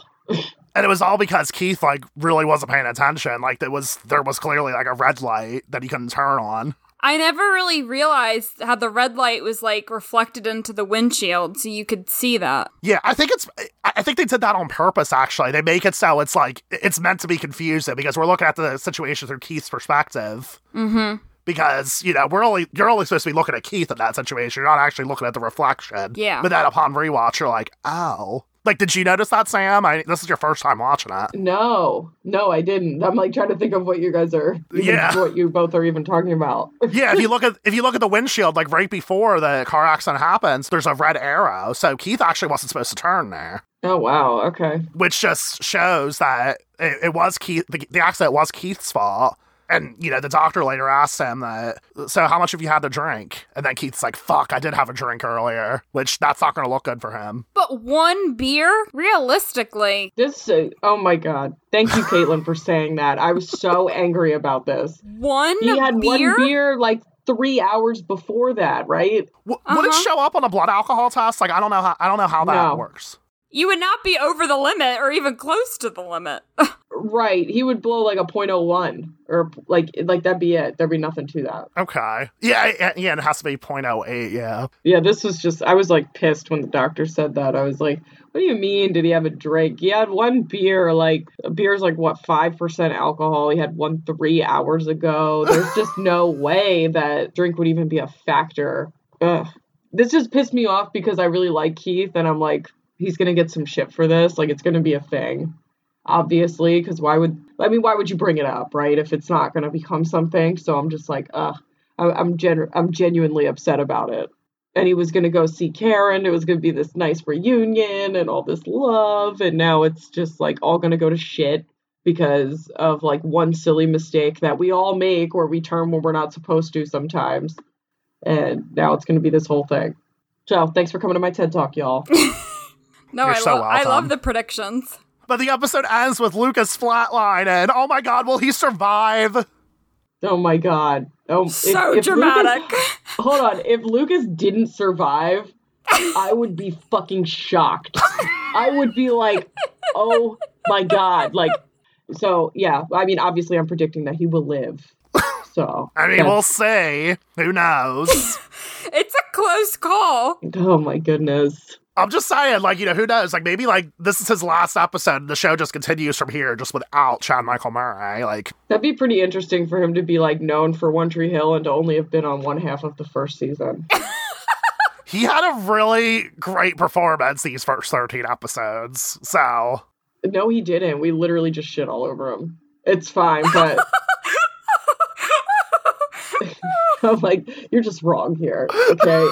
And it was all because Keith like really wasn't paying attention. Like there was there was clearly like a red light that he couldn't turn on. I never really realized how the red light was like reflected into the windshield, so you could see that. Yeah, I think it's. I think they did that on purpose. Actually, they make it so it's like it's meant to be confusing because we're looking at the situation through Keith's perspective. Mm-hmm. Because you know we're only you're only supposed to be looking at Keith in that situation. You're not actually looking at the reflection. Yeah. But then upon rewatch, you're like, oh, like did you notice that, Sam? I this is your first time watching it. No, no, I didn't. I'm like trying to think of what you guys are, Yeah. what you both are even talking about. Yeah, if you look at if you look at the windshield, like right before the car accident happens, there's a red arrow. So Keith actually wasn't supposed to turn there. Oh wow, okay. which just shows that it, it was Keith. The, the accident was Keith's fault. And you know, the doctor later asked him that. So, how much have you had to drink? And then Keith's like, "Fuck, I did have a drink earlier," which that's not going to look good for him. But one beer, realistically, This, uh, oh my god. Thank you, Caitlin, for saying that. I was so angry about this. one He had beer. one beer like three hours before that, right? W- Would it Uh-huh. show up on a blood alcohol test? Like, I don't know how. I don't know how that No. works. You would not be over the limit or even close to the limit. Right. He would blow like a .01 or like like that'd be it. There'd be nothing to that. Okay. Yeah. Yeah. yeah it has to be 0.08. Yeah. Yeah, this was just I was like pissed when the doctor said that. I was like, what do you mean did he have a drink? He had one beer, like a beer's like what, five percent alcohol. He had one three hours ago. There's just no way that drink would even be a factor. Ugh. This just pissed me off because I really like Keith and I'm like, he's gonna get some shit for this. Like it's gonna be a thing. Obviously, because why would I mean why would you bring it up, right? If it's not gonna become something. So I'm just like, ugh. I, I'm gen- I'm genuinely upset about it and he was going to go see Karen. It was going to be this nice reunion and all this love. And now it's just like all going to go to shit because of like one silly mistake that we all make where we turn when we're not supposed to sometimes. And now it's going to be this whole thing. So thanks for coming to my TED Talk, y'all. No, You're I, so lo- I love the predictions. But the episode ends with Lucas flatline, and oh my god, will he survive? oh my God. Oh, So if Lucas- dramatic. hold on. If Lucas didn't survive, I would be fucking shocked. I would be like, oh my god. Like, so yeah. I mean, obviously, I'm predicting that he will live. So I mean, we'll see. Who knows? it's a close close call. Oh my goodness. I'm just saying, like, you know, who knows? Like, maybe, like, this is his last episode and the show just continues from here just without Chad Michael Murray. Like, That'd be pretty interesting for him to be like known for One Tree Hill and to only have been on one half of the first season. he had a really great performance these first 13 episodes. So, no, he didn't. We literally just shit all over him. It's fine, but I'm like, you're just wrong here. Okay.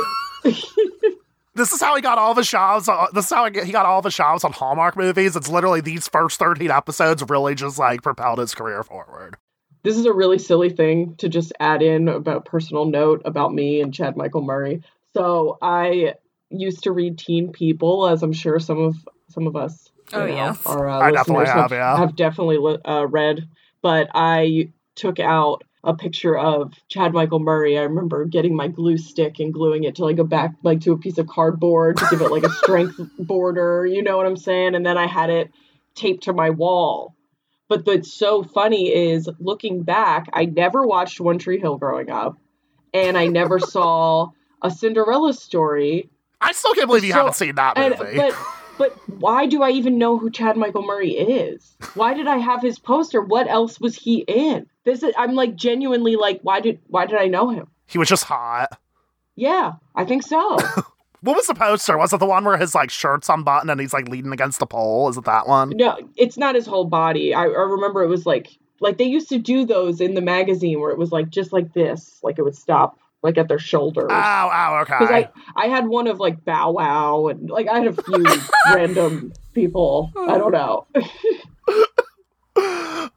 This is how he got all the his shows. uh, This is how he got all the his shows on Hallmark movies. It's literally these first 13 episodes really just like propelled his career forward. this is a really silly thing to just add in about personal note about me and Chad Michael Murray. So I used to read Teen People, as I'm sure some of some of us you Oh, know, yes. our uh, I definitely listeners have, yeah. have definitely uh, read. But I took out a picture of Chad Michael Murray. I remember getting my glue stick and gluing it to like a back like to a piece of cardboard to give it like a strength border. You know what I'm saying? And then I had it taped to my wall. But what's so funny is looking back, I never watched One Tree Hill growing up, and I never saw a Cinderella story. I still can't believe you So- haven't seen that And movie. but but why do I even know who Chad Michael Murray is? Why did I have his poster? What else was he in? This is I'm like genuinely like why did why did I know him? he was just hot. Yeah, I think so. What was the poster? Was it the one where his like shirt's unbuttoned and he's like leaning against the pole? Is it that one? no, it's not his whole body. I, I remember it was like like they used to do those in the magazine where it was like just like this, like it would stop like at their shoulders. Oh, oh, Because okay. I, I had one of like Bow Wow and like I had a few random people. I don't know.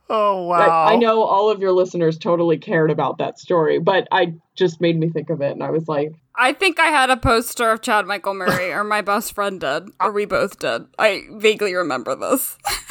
oh wow. I, I know all of your listeners totally cared about that story, but I just made me think of it, and I was like, I think I had a poster of Chad Michael Murray, or my best friend did, or we both did. I vaguely remember this.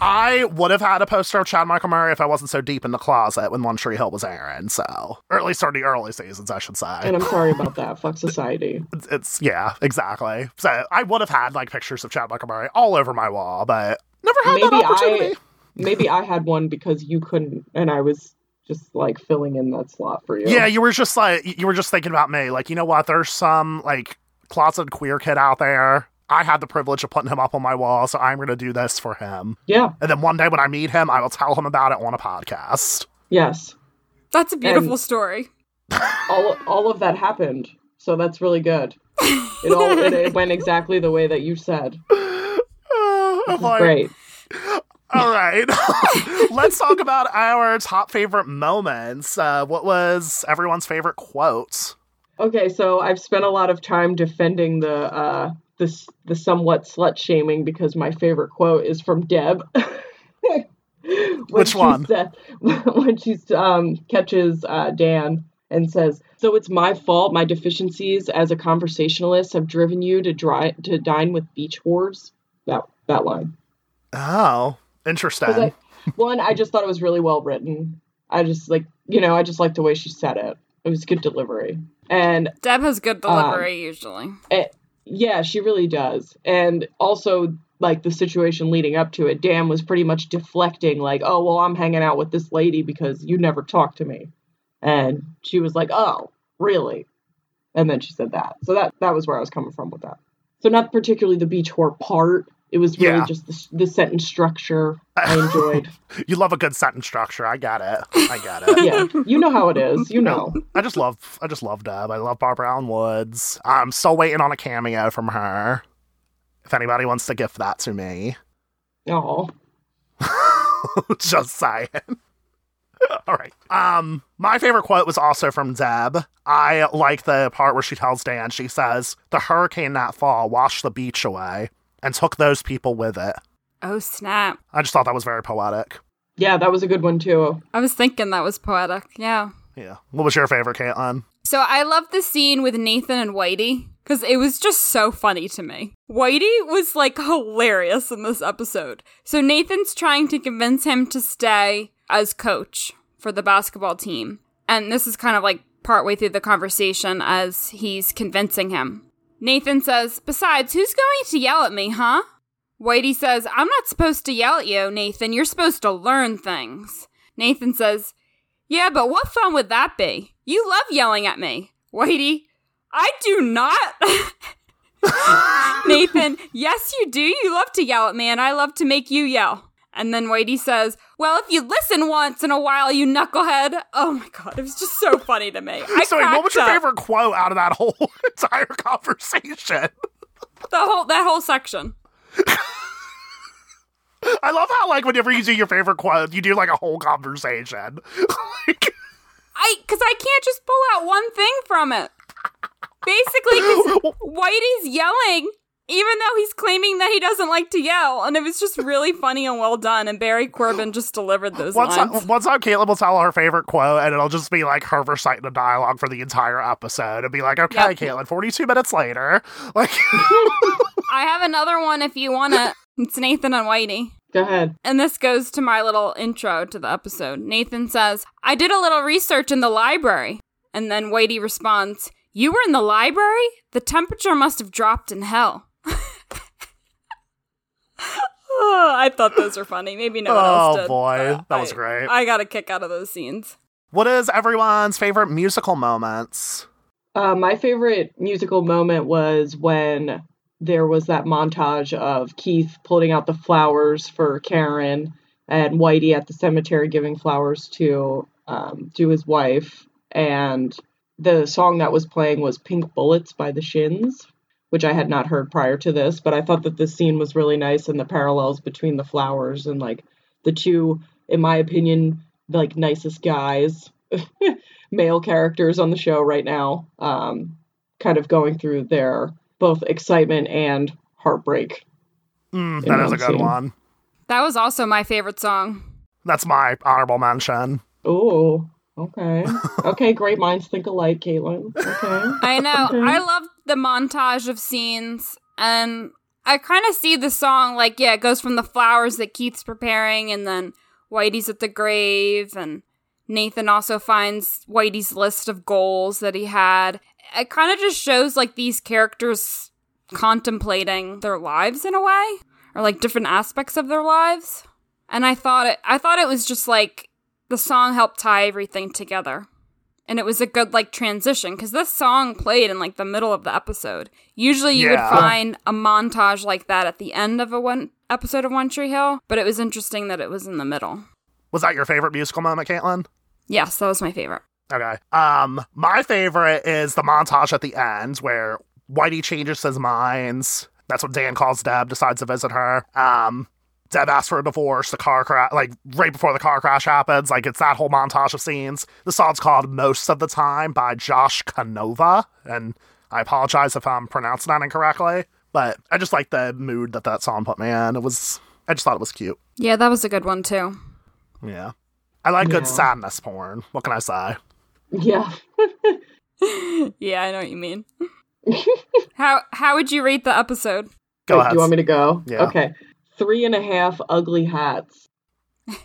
I would have had a poster of Chad Michael Murray if I wasn't so deep in the closet when One Tree Hill was airing. So, or at least during the early seasons, I should say. and I'm sorry about that. Fuck society. It's, it's yeah, exactly. So I would have had like pictures of Chad Michael Murray all over my wall, but never had Maybe that opportunity. I, maybe I had one because you couldn't, and I was just like filling in that slot for you. Yeah, you were just like you were just thinking about me. Like, you know what? There's some like closeted queer kid out there. I had the privilege of putting him up on my wall, so I'm going to do this for him. yeah, And then one day when I meet him, I will tell him about it on a podcast. yes. That's a beautiful And- story. All all of that happened, so that's really good. It all it, it went exactly the way that you said. Oh, I'm like, Great. All right. Let's talk about our top favorite moments. Uh, what was everyone's favorite quote? Okay, so I've spent a lot of time defending the uh this the somewhat slut shaming because my favorite quote is from Deb. Which one? said- when she um catches uh, Dan and says, "So it's my fault. My deficiencies as a conversationalist have driven you to dry to dine with beach whores." That that line. Oh, interesting. I, one, I just thought it was really well written. I just like you know I just liked the way she said it. It was good delivery. And Deb has good Um, delivery usually. Yeah, she really does. And also, like the situation leading up to it, Dan was pretty much deflecting, like, oh, well, I'm hanging out with this lady because you never talked to me. And she was like, oh, really? And then she said that. So that that was where I was coming from with that. So not particularly the beach whore part. It was really Yeah. just the, the sentence structure I enjoyed. you love a good sentence structure. I got it. I got it. yeah, you know how it is. You know. I just love I just love Deb. I love Barbara Alyn Woods. I'm still waiting on a cameo from her. If anybody wants to gift that to me. Oh, just saying. All right. Um, my favorite quote was also from Deb. I like the part where she tells Dan, she says, The hurricane that fall washed the beach away and took those people with it. Oh snap! I just thought that was very poetic. yeah, that was a good one too. I was thinking that was poetic. Yeah. Yeah. What was your favorite, Caitlin? So I love the scene with Nathan and Whitey because it was just so funny to me. Whitey was like hilarious in this episode. So Nathan's trying to convince him to stay as coach for the basketball team. And this is kind of like partway through the conversation as he's convincing him. Nathan says, Besides, who's going to yell at me, huh? Whitey says, I'm not supposed to yell at you, Nathan. You're supposed to learn things. Nathan says, yeah, but what fun would that be? You love yelling at me. Whitey, I do not. Nathan, yes, you do. You love to yell at me, and I love to make you yell. And then Whitey says, Well, if you listen once in a while, you knucklehead. Oh my God, it was just so funny to me. I Sorry, what was your up. favorite quote out of that whole entire conversation? The whole, that whole section. I love how, like, whenever you do your favorite quote, you do like a whole conversation. like, I, because I can't just pull out one thing from it. Basically, because Whitey's yelling, even though he's claiming that he doesn't like to yell. And it was just really funny and well done. And Barry Corbin just delivered those one time, lines. one time, Caitlin will tell her favorite quote, and it'll just be like her reciting the dialogue for the entire episode. and be like, okay, Yep. Caitlin, 42 minutes later. Like, I have another one if you want it. It's Nathan and Whitey. Go ahead. And this goes to my little intro to the episode. Nathan says, I did a little research in the library. And then Whitey responds, You were in the library? The temperature must have dropped in hell. Oh, I thought those were funny. Maybe no one else Oh, did. boy. Uh, That was I- great. I got a kick out of those scenes. what is everyone's favorite musical moments? Uh, my favorite musical moment was when there was that montage of Keith pulling out the flowers for Karen and Whitey at the cemetery giving flowers to um, to his wife. And the song that was playing was Pink Bullets by the Shins, which I had not heard prior to this, but I thought that this scene was really nice and the parallels between the flowers and like the two, in my opinion, like nicest guys male characters on the show right now, um, kind of going through their both excitement and heartbreak. Mm, that is a good scene. one. That was also my favorite song. That's my honorable mention. Oh, okay. Okay, great minds think alike, Caitlin. Okay. I know. Okay. I love the montage of scenes, and I kind of see the song like, yeah, it goes from the flowers that Keith's preparing, and then Whitey's at the grave, and Nathan also finds Whitey's list of goals that he had. It kind of just shows like these characters contemplating their lives in a way, or like different aspects of their lives. And I thought it, I thought it was just like the song helped tie everything together and it was a good like transition because this song played in like the middle of the episode. Usually, you Yeah. would find a montage like that at the end of a one episode of One Tree Hill, but it was interesting that it was in the middle. Was that your favorite musical moment, Caitlin? Yes, that was my favorite. Okay. Um, my favorite is the montage at the end where Whitey changes his minds. That's what Dan calls Deb, decides to visit her. Um, Deb asks for a divorce. The car crash, like right before the car crash happens, like it's that whole montage of scenes. The song's called "Most of the Time" by Josh Canova, and I apologize if I'm pronouncing that incorrectly, but I just like the mood that that song put me in. It was, I just thought it was cute. Yeah, that was a good one too. Yeah, I like good sadness porn. What can I say? Yeah. yeah, I know what you mean. how how would you rate the episode? Go Wait, ahead. Do you want me to go? Yeah. Okay. Three and a half ugly hats.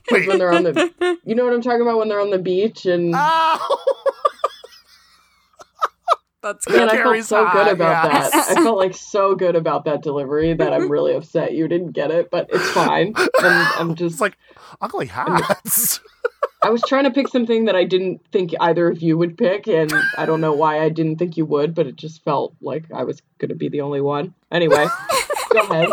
Wait. When they're on the you know what I'm talking about when they're on the beach and Oh! That's good. I felt so good about yes. that. I felt like so good about that delivery that I'm really upset you didn't get it, but it's fine. And I'm just It's like ugly hats. I was trying to pick something that I didn't think either of you would pick, and I don't know why I didn't think you would, but it just felt like I was going to be the only one. Anyway, go ahead.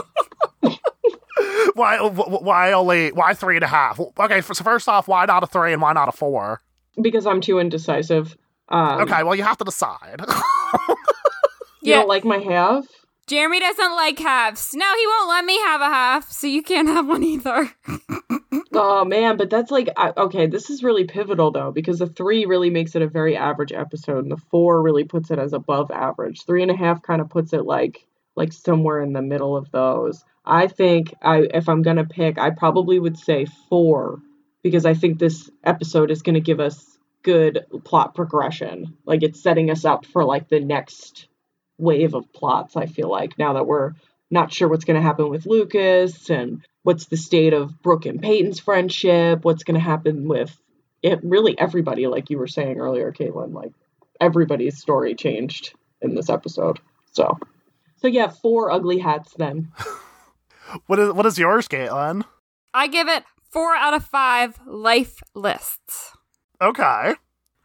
why? Why only? Why three and a half? Okay, so first off, why not a three and why not a four? Because I'm too indecisive. Um, Okay, well you have to decide. You Yeah. don't like my half? Jeremy doesn't like halves. No, he won't let me have a half, so you can't have one either. Oh man, but that's like I, okay. This is really pivotal though because the three really makes it a very average episode, and the four really puts it as above average. Three and a half kind of puts it like like somewhere in the middle of those. I think I if I'm gonna pick, I probably would say four because I think this episode is gonna give us good plot progression. Like it's setting us up for like the next wave of plots. I feel like now that we're not sure what's going to happen with Lucas and what's the state of Brooke and Peyton's friendship, what's going to happen with it really everybody like you were saying earlier Caitlin, like everybody's story changed in this episode. So so yeah, four ugly hats then. what is what is yours, Caitlin? I give it four out of five life lists. Okay.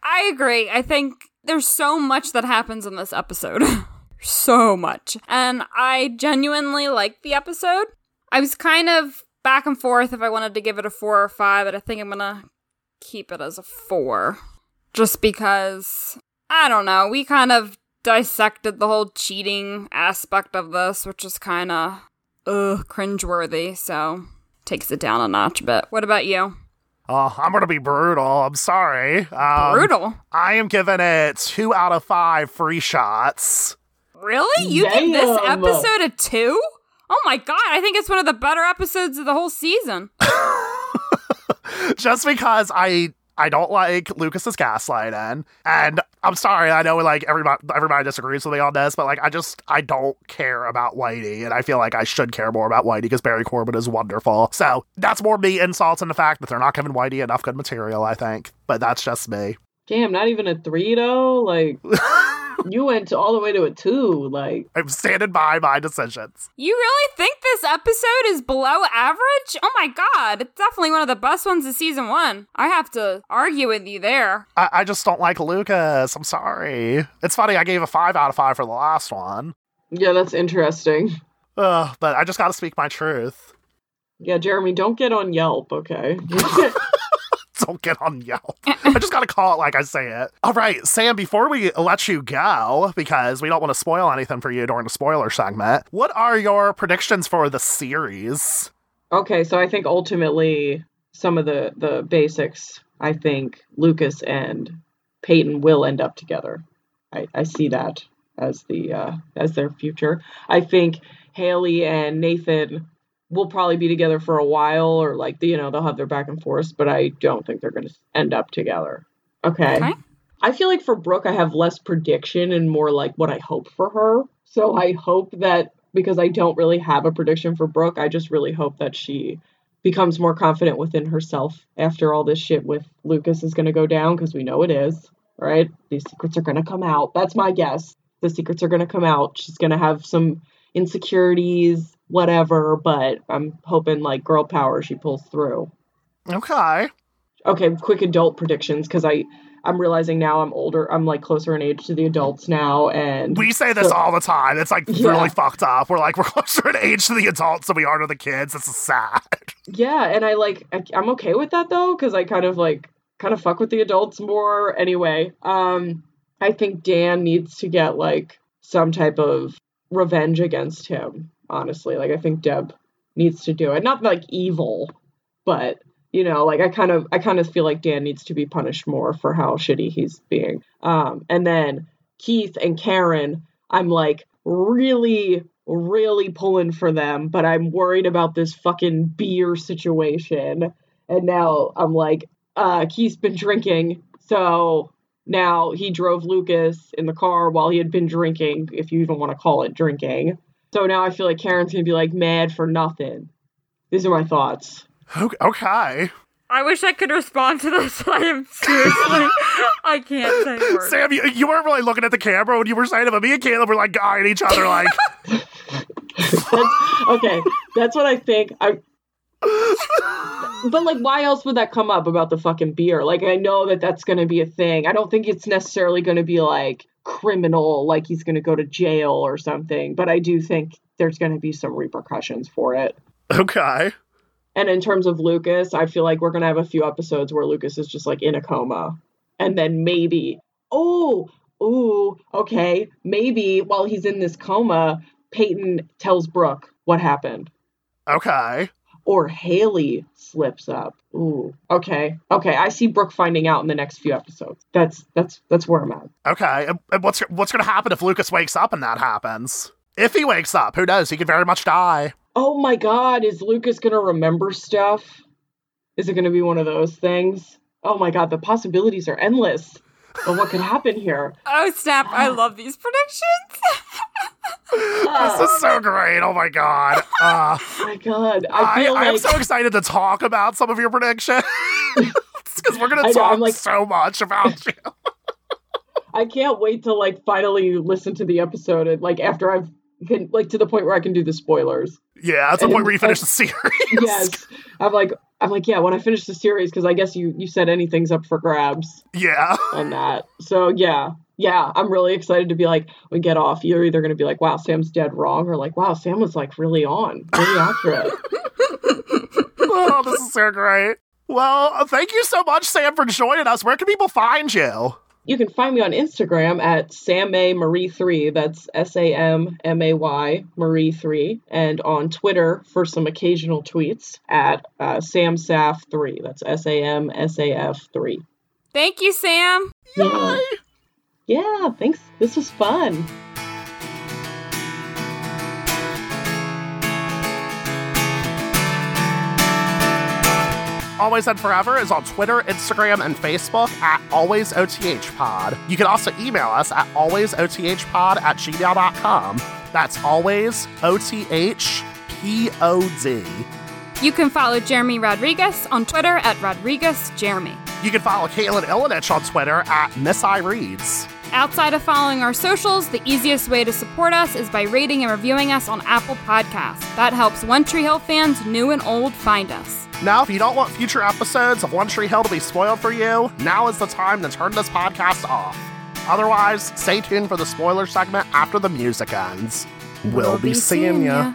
I agree. I think there's so much that happens in this episode. so much. And I genuinely like the episode. I was kind of back and forth if I wanted to give it a four or five, but I think I'm gonna keep it as a four. Just because, I don't know, we kind of dissected the whole cheating aspect of this, which is kind of, ugh, cringeworthy, so takes it down a notch a bit. What about you? Oh, I'm gonna be brutal. I'm sorry. Um, Brutal. I am giving it two out of five free shots. Really? You give this episode a two? Oh my god, I think it's one of the better episodes of the whole season. just because I I don't like Lucas's gaslighting, and I'm sorry, I know like everybody everybody disagrees with me on this, but like I just I don't care about Whitey, and I feel like I should care more about Whitey because Barry Corbin is wonderful. So that's more me insults in the fact that they're not giving Whitey enough good material. I think, but that's just me. Damn, not even a three though. Like you went all the way to a two. Like I'm standing by my decisions. You really think this episode is below average? Oh my god, it's definitely one of the best ones of season one. I have to argue with you there. I, I just don't like Lucas. I'm sorry. It's funny. I gave a five out of five for the last one, yeah, that's interesting. Ugh, but I just got to speak my truth. Yeah, Jeremy, don't get on Yelp, okay? don't get on Yelp. I just got to call it like I say it. All right, Sam, before we let you go, because we don't want to spoil anything for you during the spoiler segment, what are your predictions for the series? okay, so I think ultimately some of the the basics. I think Lucas and Peyton will end up together. I, I see that as the uh, as their future. I think Haley and Nathan will probably be together for a while, or like you know they'll have their back and forth. But I don't think they're going to end up together. Okay. Okay. I feel like for Brooke, I have less prediction and more like what I hope for her. So I hope that because I don't really have a prediction for Brooke, I just really hope that she becomes more confident within herself after all this shit with Lucas is going to go down because we know it is, right? These secrets are going to come out. That's my guess. The secrets are going to come out. She's going to have some insecurities, whatever, but I'm hoping like girl power she pulls through. Okay. Okay, quick adult predictions because I I'm realizing now I'm older. I'm like closer in age to the adults now, and We say this So- all the time. It's like Yeah. really fucked up. We're like, we're closer in age to the adults than we are to the kids. This is sad. yeah, and I like I, I'm okay with that though because I kind of like kind of fuck with the adults more anyway. Um, I think Dan needs to get like some type of revenge against him. Honestly, like I think Deb needs to do it. Not like evil, but you know, like I kind of I kind of feel like Dan needs to be punished more for how shitty he's being. Um, and then Keith and Karen, I'm like really really pulling for them, but I'm worried about this fucking beer situation. And now I'm like, uh, Keith's been drinking, so now he drove Lucas in the car while he had been drinking, if you even want to call it drinking. So now I feel like Karen's gonna be like mad for nothing. These are my thoughts. Okay. I wish I could respond to this, but I am seriously, I can't say words. Sam, you, you weren't really looking at the camera when you were saying it, but me and Caleb were like eyeing each other like, That's, okay, that's what I think. I. But like, why else would that come up about the fucking beer? Like, I know that that's going to be a thing. I don't think it's necessarily going to be like criminal, like he's going to go to jail or something. But I do think there's going to be some repercussions for it. okay. And in terms of Lucas, I feel like we're going to have a few episodes where Lucas is just like in a coma. And then maybe, oh, ooh, okay, maybe while he's in this coma, Peyton tells Brooke what happened. Okay. Or Haley slips up. Ooh, okay, okay. I see Brooke finding out in the next few episodes. That's that's that's where I'm at. Okay. And, and what's what's going to happen if Lucas wakes up and that happens? If he wakes up, who knows? He could very much die. Oh my God, is Lucas gonna remember stuff? Is it gonna be one of those things? Oh my God, the possibilities are endless But what could happen here. Oh snap! I love these predictions. This is so great. Oh my god. Uh, Oh my God, I I, feel I'm so excited to talk about some of your predictions because we're gonna know, talk like- so much about you. I can't wait to like finally listen to the episode and like after I've can like to the point where I can do the spoilers. Yeah, that's the And- point where you finish the series. Yes, I'm like I'm like yeah when I finish the series because I guess you you said anything's up for grabs Yeah. on that. So yeah, yeah, I'm really excited to be like, we get off. You're either going to be like, wow, Sam's dead wrong, or like, wow, Sam was like really on, really accurate. oh, this is so great. Well, uh, thank you so much, Sam, for joining us. Where can people find you? You can find me on Instagram at Sam A Marie three. That's S A M M A Y Marie three, and on Twitter for some occasional tweets at uh, Sam Saf three. That's S A M S A F three. Thank you, Sam. Yeah. Yeah, thanks. This was fun. Always and Forever is on Twitter, Instagram, and Facebook at AlwaysOTHPod. You can also email us at AlwaysOTHPod at gmail.com. That's always O-T-H-P-O-D. You can follow Jeremy Rodriguez on Twitter at RodriguezJeremy. You can follow Caitlin Ilinich on Twitter at Miss I Reads. Outside of following our socials, the easiest way to support us is by rating and reviewing us on Apple Podcasts. That helps One Tree Hill fans, new and old, find us. Now, if you don't want future episodes of One Tree Hill to be spoiled for you, now is the time to turn this podcast off. Otherwise, stay tuned for the spoiler segment after the music ends. We'll, be, seeing ya.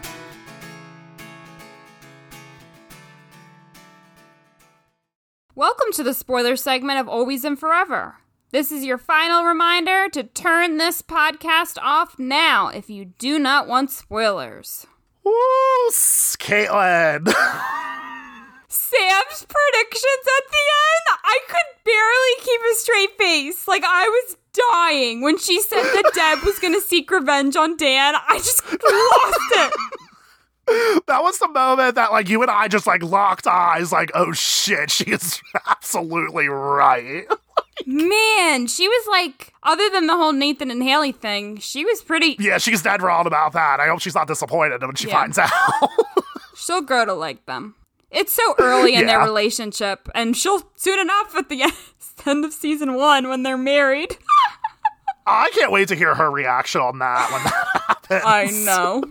Welcome to the spoiler segment of Always and Forever. This is your final reminder to turn this podcast off now if you do not want spoilers. Ooh, Caitlin. Sam's predictions at the end, I could barely keep a straight face. Like I was dying when she said that Deb was going to seek revenge on Dan. I just lost it. That was the moment that like you and I just like locked eyes like oh shit, she is absolutely right. Man, she was like, other than the whole Nathan and Haley thing, she was pretty. Yeah, she's dead wrong about that. I hope she's not disappointed when she Yeah. finds out. She'll grow to like them. It's so early in their relationship, and she'll soon enough at the end, end of season one when they're married. I can't wait to hear her reaction on that when that happens. I know.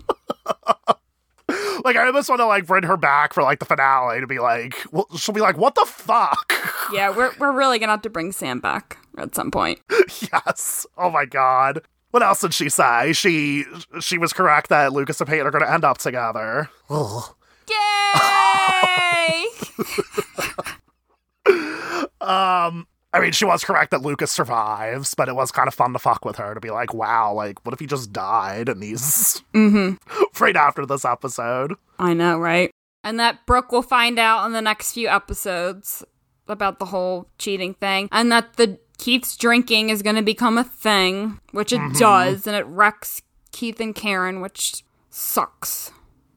Like I almost want to like bring her back for like the finale to be like, well, she'll be like, "What the fuck?" Yeah, we're we're really gonna have to bring Sam back at some point. yes. Oh my god. What else did she say? She she was correct that Lucas and Peyton are going to end up together. Ugh. Yay! Um, I mean, she was correct that Lucas survives, but it was kind of fun to fuck with her to be like, "Wow, like, what if he just died?" And he's mm-hmm. right after this episode. I know, right? And that Brooke will find out in the next few episodes about the whole cheating thing, and that the Keith's drinking is going to become a thing, which it does, and it wrecks Keith and Karen, which sucks.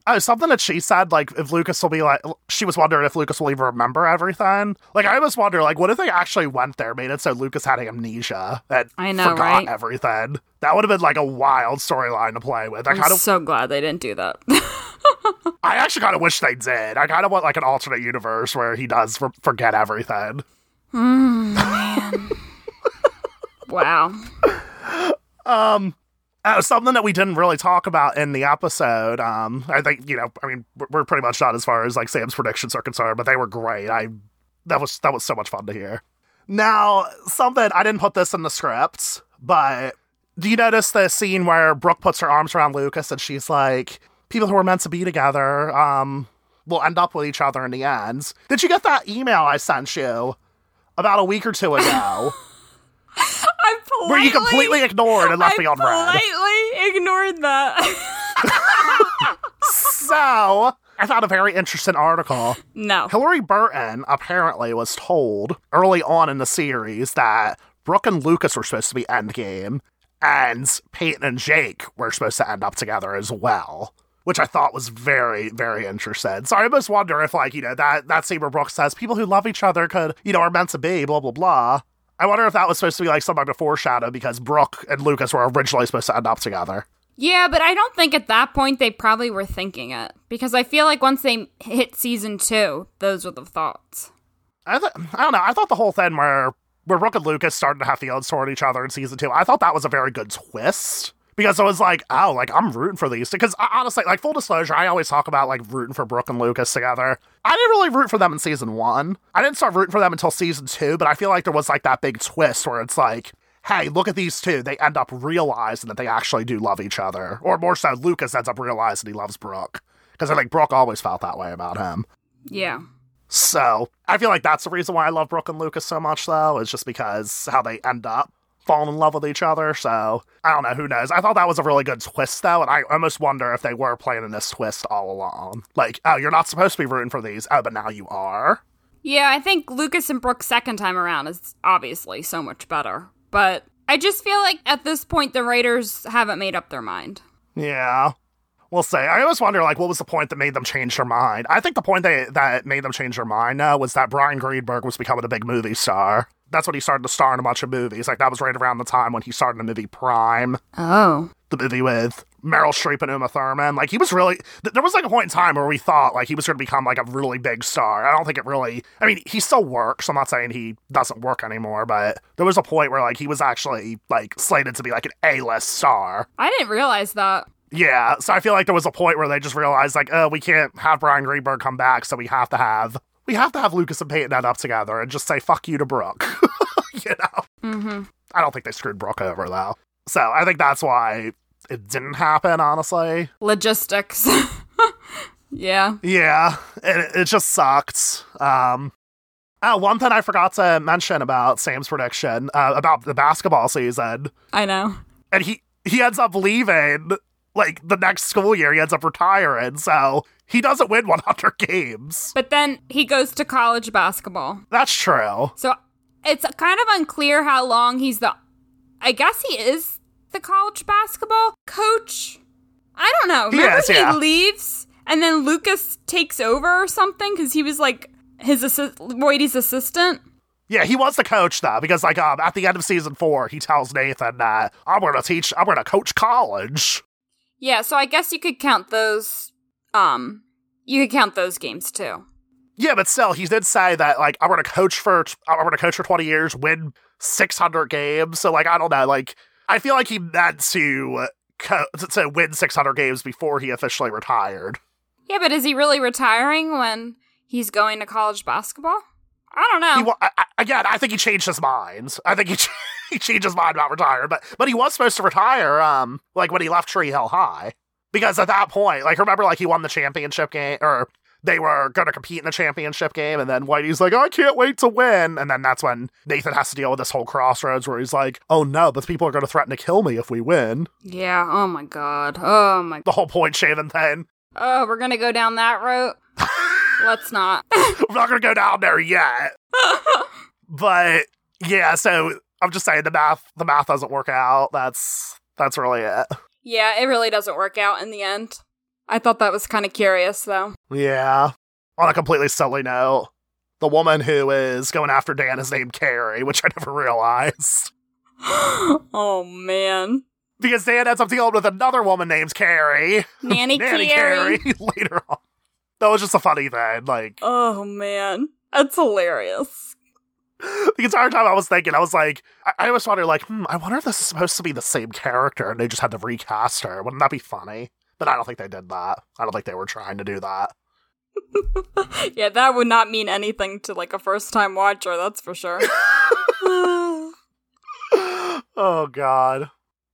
Oh, something that she said, like, if Lucas will be like, she was wondering if Lucas will even remember everything. Like, I almost wonder, like, what if they actually went there, made it so Lucas had amnesia and I know, forgot right? everything? That would have been like a wild storyline to play with. I I'm kind of, so glad they didn't do that. I actually kind of wish they did. I kind of want like an alternate universe where he does for- forget everything. wow. Um, uh, something that we didn't really talk about in the episode. Um, I think you know, I mean, we're, pretty much done as far as like Sam's predictions are concerned, but they were great. I that was that was so much fun to hear. Now, something I didn't put this in the script, but do you notice the scene where Brooke puts her arms around Lucas and she's like, "People who are meant to be together, um, will end up with each other in the end." Did you get that email I sent you about a week or two ago? I politely, Where you completely ignored and left I me on red. politely ignored that. So, I found a very interesting article. no. Hilarie Burton apparently was told early on in the series that Brooke and Lucas were supposed to be endgame, and Peyton and Jake were supposed to end up together as well. Which I thought was very, very interesting. So I almost wonder if, like, you know, that, that scene where Brooke says people who love each other could, you know, are meant to be, blah, blah, blah. I wonder if that was supposed to be like something to foreshadow because Brooke and Lucas were originally supposed to end up together. Yeah, but I don't think at that point they probably were thinking it because I feel like once they hit season two, those were the thoughts. I, th- I don't know. I thought the whole thing where where Brooke and Lucas started to have feelings toward each other in season two, I thought that was a very good twist because I was like, oh, like I'm rooting for these because honestly, like full disclosure, I always talk about like rooting for Brooke and Lucas together. I didn't really root for them in season one. I didn't start rooting for them until season two, but I feel like there was like that big twist where it's like. hey, look at these two. They end up realizing that they actually do love each other. Or more so, Lucas ends up realizing he loves Brooke. Because I think Brooke always felt that way about him. Yeah. So I feel like that's the reason why I love Brooke and Lucas so much, though, is just because how they end up falling in love with each other. So I don't know, who knows? I thought that was a really good twist, though, and I almost wonder if they were planning this twist all along. Like, oh, you're not supposed to be rooting for these, oh, but now you are. Yeah, I think Lucas and Brooke's second time around is obviously so much better. But I just feel like at this point the writers haven't made up their mind. Yeah. We'll say. I always wonder, like, what was the point that made them change their mind? I think the point they, that made them change their mind now was that Bryan Greenberg was becoming a big movie star. That's when he started to star in a bunch of movies. Like, that was right around the time when he started the movie Prime, Oh. the movie with Meryl Streep and Uma Thurman. Like, he was really. Th- there was, like, a point in time where we thought, like, he was going to become, like, a really big star. I don't think it really. I mean, he still works. I'm not saying he doesn't work anymore, but there was a point where, like, he was actually, like, slated to be, like, an A list star. I didn't realize that. Yeah, so I feel like there was a point where they just realized like, oh, we can't have Bryan Greenberg come back, so we have to have we have to have Lucas and Peyton end up together and just say fuck you to Brooke. you know? Mm-hmm. I don't think they screwed Brooke over though. So I think that's why it didn't happen, honestly. Logistics. yeah. Yeah, it, it just sucked. Um Oh, one thing I forgot to mention about Sam's prediction uh, about the basketball season, I know. and he he ends up leaving like the next school year. He ends up retiring, so he doesn't win 100 games. But then he goes to college basketball. That's true. So it's kind of unclear how long he's the. I guess he is the college basketball coach. I don't know. He Remember is, he yeah. leaves and then Lucas takes over or something because he was like his assi- Whitey's assistant. Yeah, he was the coach though, because like um, at the end of season four, he tells Nathan that I'm going to teach, I'm going to coach college. Yeah, so I guess you could count those. Um, you could count those games too. Yeah, but still, he did say that like I'm to coach for, I'm to coach for 20 years, win 600 games. So like I don't know, like I feel like he meant to uh, co- to win 600 games before he officially retired. Yeah, but is he really retiring when he's going to college basketball? I don't know. He, I, I- again, I think he changed his mind. I think he ch- he changed his mind about retiring, but but he was supposed to retire, um, like when he left Tree Hill High, because at that point, like remember, like he won the championship game, or they were going to compete in the championship game, and then Whitey's like, I can't wait to win, and then that's when Nathan has to deal with this whole crossroads where he's like, Oh no, but people are going to threaten to kill me if we win. yeah. Oh my god. Oh my. The whole point shaving thing. Oh, we're gonna go down that route. Let's not. we're not going to go down there yet. but yeah, so I'm just saying the math the math doesn't work out. That's that's really it. yeah, it really doesn't work out in the end. I thought that was kind of curious though. Yeah. On a completely silly note, the woman who is going after Dan is named Carrie, which I never realized. oh man. Because Dan ends up dealing with another woman named Carrie. Nanny, Nanny Carey. Carrie later on. That was just a funny thing. Like Oh man. That's hilarious. The entire time I was thinking, I was like, I, I always wondered, like, hmm, I wonder if this is supposed to be the same character and they just had to recast her. Wouldn't that be funny? But I don't think they did that. I don't think they were trying to do that. yeah, that would not mean anything to like a first time watcher, that's for sure. oh god.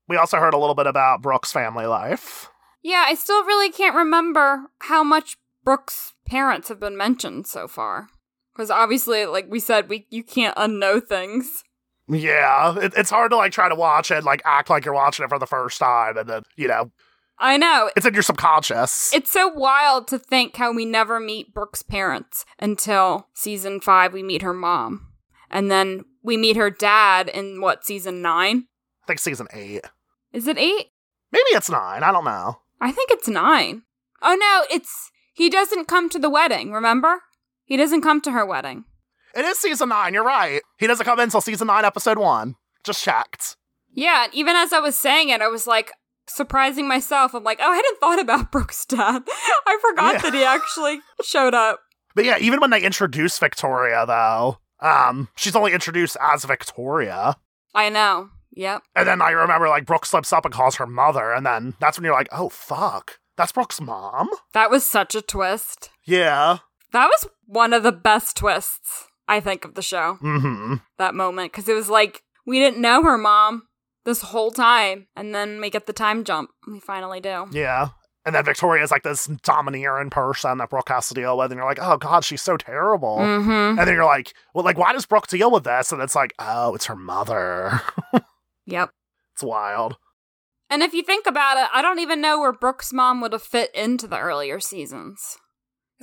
We also heard a little bit about Brooke's family life. yeah, I still really can't remember how much Brooke's parents have been mentioned so far. Because obviously, like we said, we you can't unknow things. Yeah, it, it's hard to like try to watch it, like act like you're watching it for the first time, and then you know I know. it's in your subconscious. It's so wild to think how we never meet Brooke's parents until season five. We meet her mom, and then we meet her dad in what season nine? I think season eight, Is it eight? maybe it's nine. I don't know. I think it's nine. Oh no, it's he doesn't come to the wedding. Remember, he doesn't come to her wedding. It is season nine. You're right. He doesn't come in until season nine, episode one. Just checked. Yeah, and even as I was saying it, I was like surprising myself. I'm like, oh, I hadn't thought about Brooke's dad. I forgot Yeah. that he actually showed up. But yeah, even when they introduce Victoria, though, um, she's only introduced as Victoria. I know. Yep. And then I remember like Brooke slips up and calls her mother, and then that's when you're like, oh fuck, that's Brooke's mom. That was such a twist. Yeah. That was one of the best twists, I think, of the show. Mm-hmm. That moment. Because it was like, we didn't know her mom this whole time. And then we get the time jump. We finally do. Yeah. And then Victoria's like this domineering person that Brooke has to deal with, and you're like, oh god, she's so terrible. Mm-hmm. And then you're like, well, like, why does Brooke deal with this? And it's like, oh, it's her mother. Yep. it's wild. And if you think about it, I don't even know where Brooke's mom would have fit into the earlier seasons.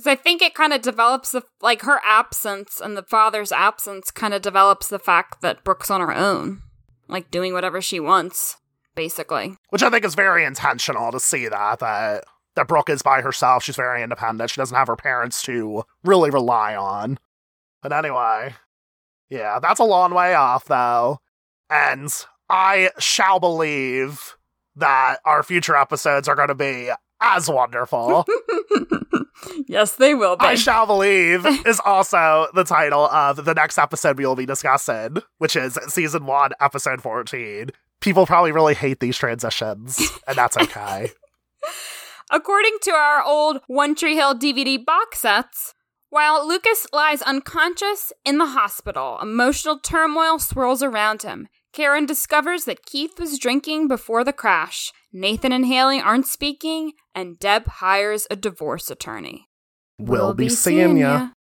Because I think it kind of develops the, like, her absence and the father's absence kind of develops the fact that Brooke's on her own, like, doing whatever she wants, basically. Which I think is very intentional to see that, that, that Brooke is by herself. She's very independent. She doesn't have her parents to really rely on. But anyway, yeah, that's a long way off, though. And I shall believe that our future episodes are going to be as wonderful. yes, they will be. I shall believe is also the title of the next episode we will be discussing, which is season one, episode 14. People probably really hate these transitions, and that's okay. According to our old One Tree Hill DVD box sets, while Lucas lies unconscious in the hospital, emotional turmoil swirls around him. Karen discovers that Keith was drinking before the crash. Nathan and Haley aren't speaking, and Deb hires a divorce attorney. We'll be seeing ya.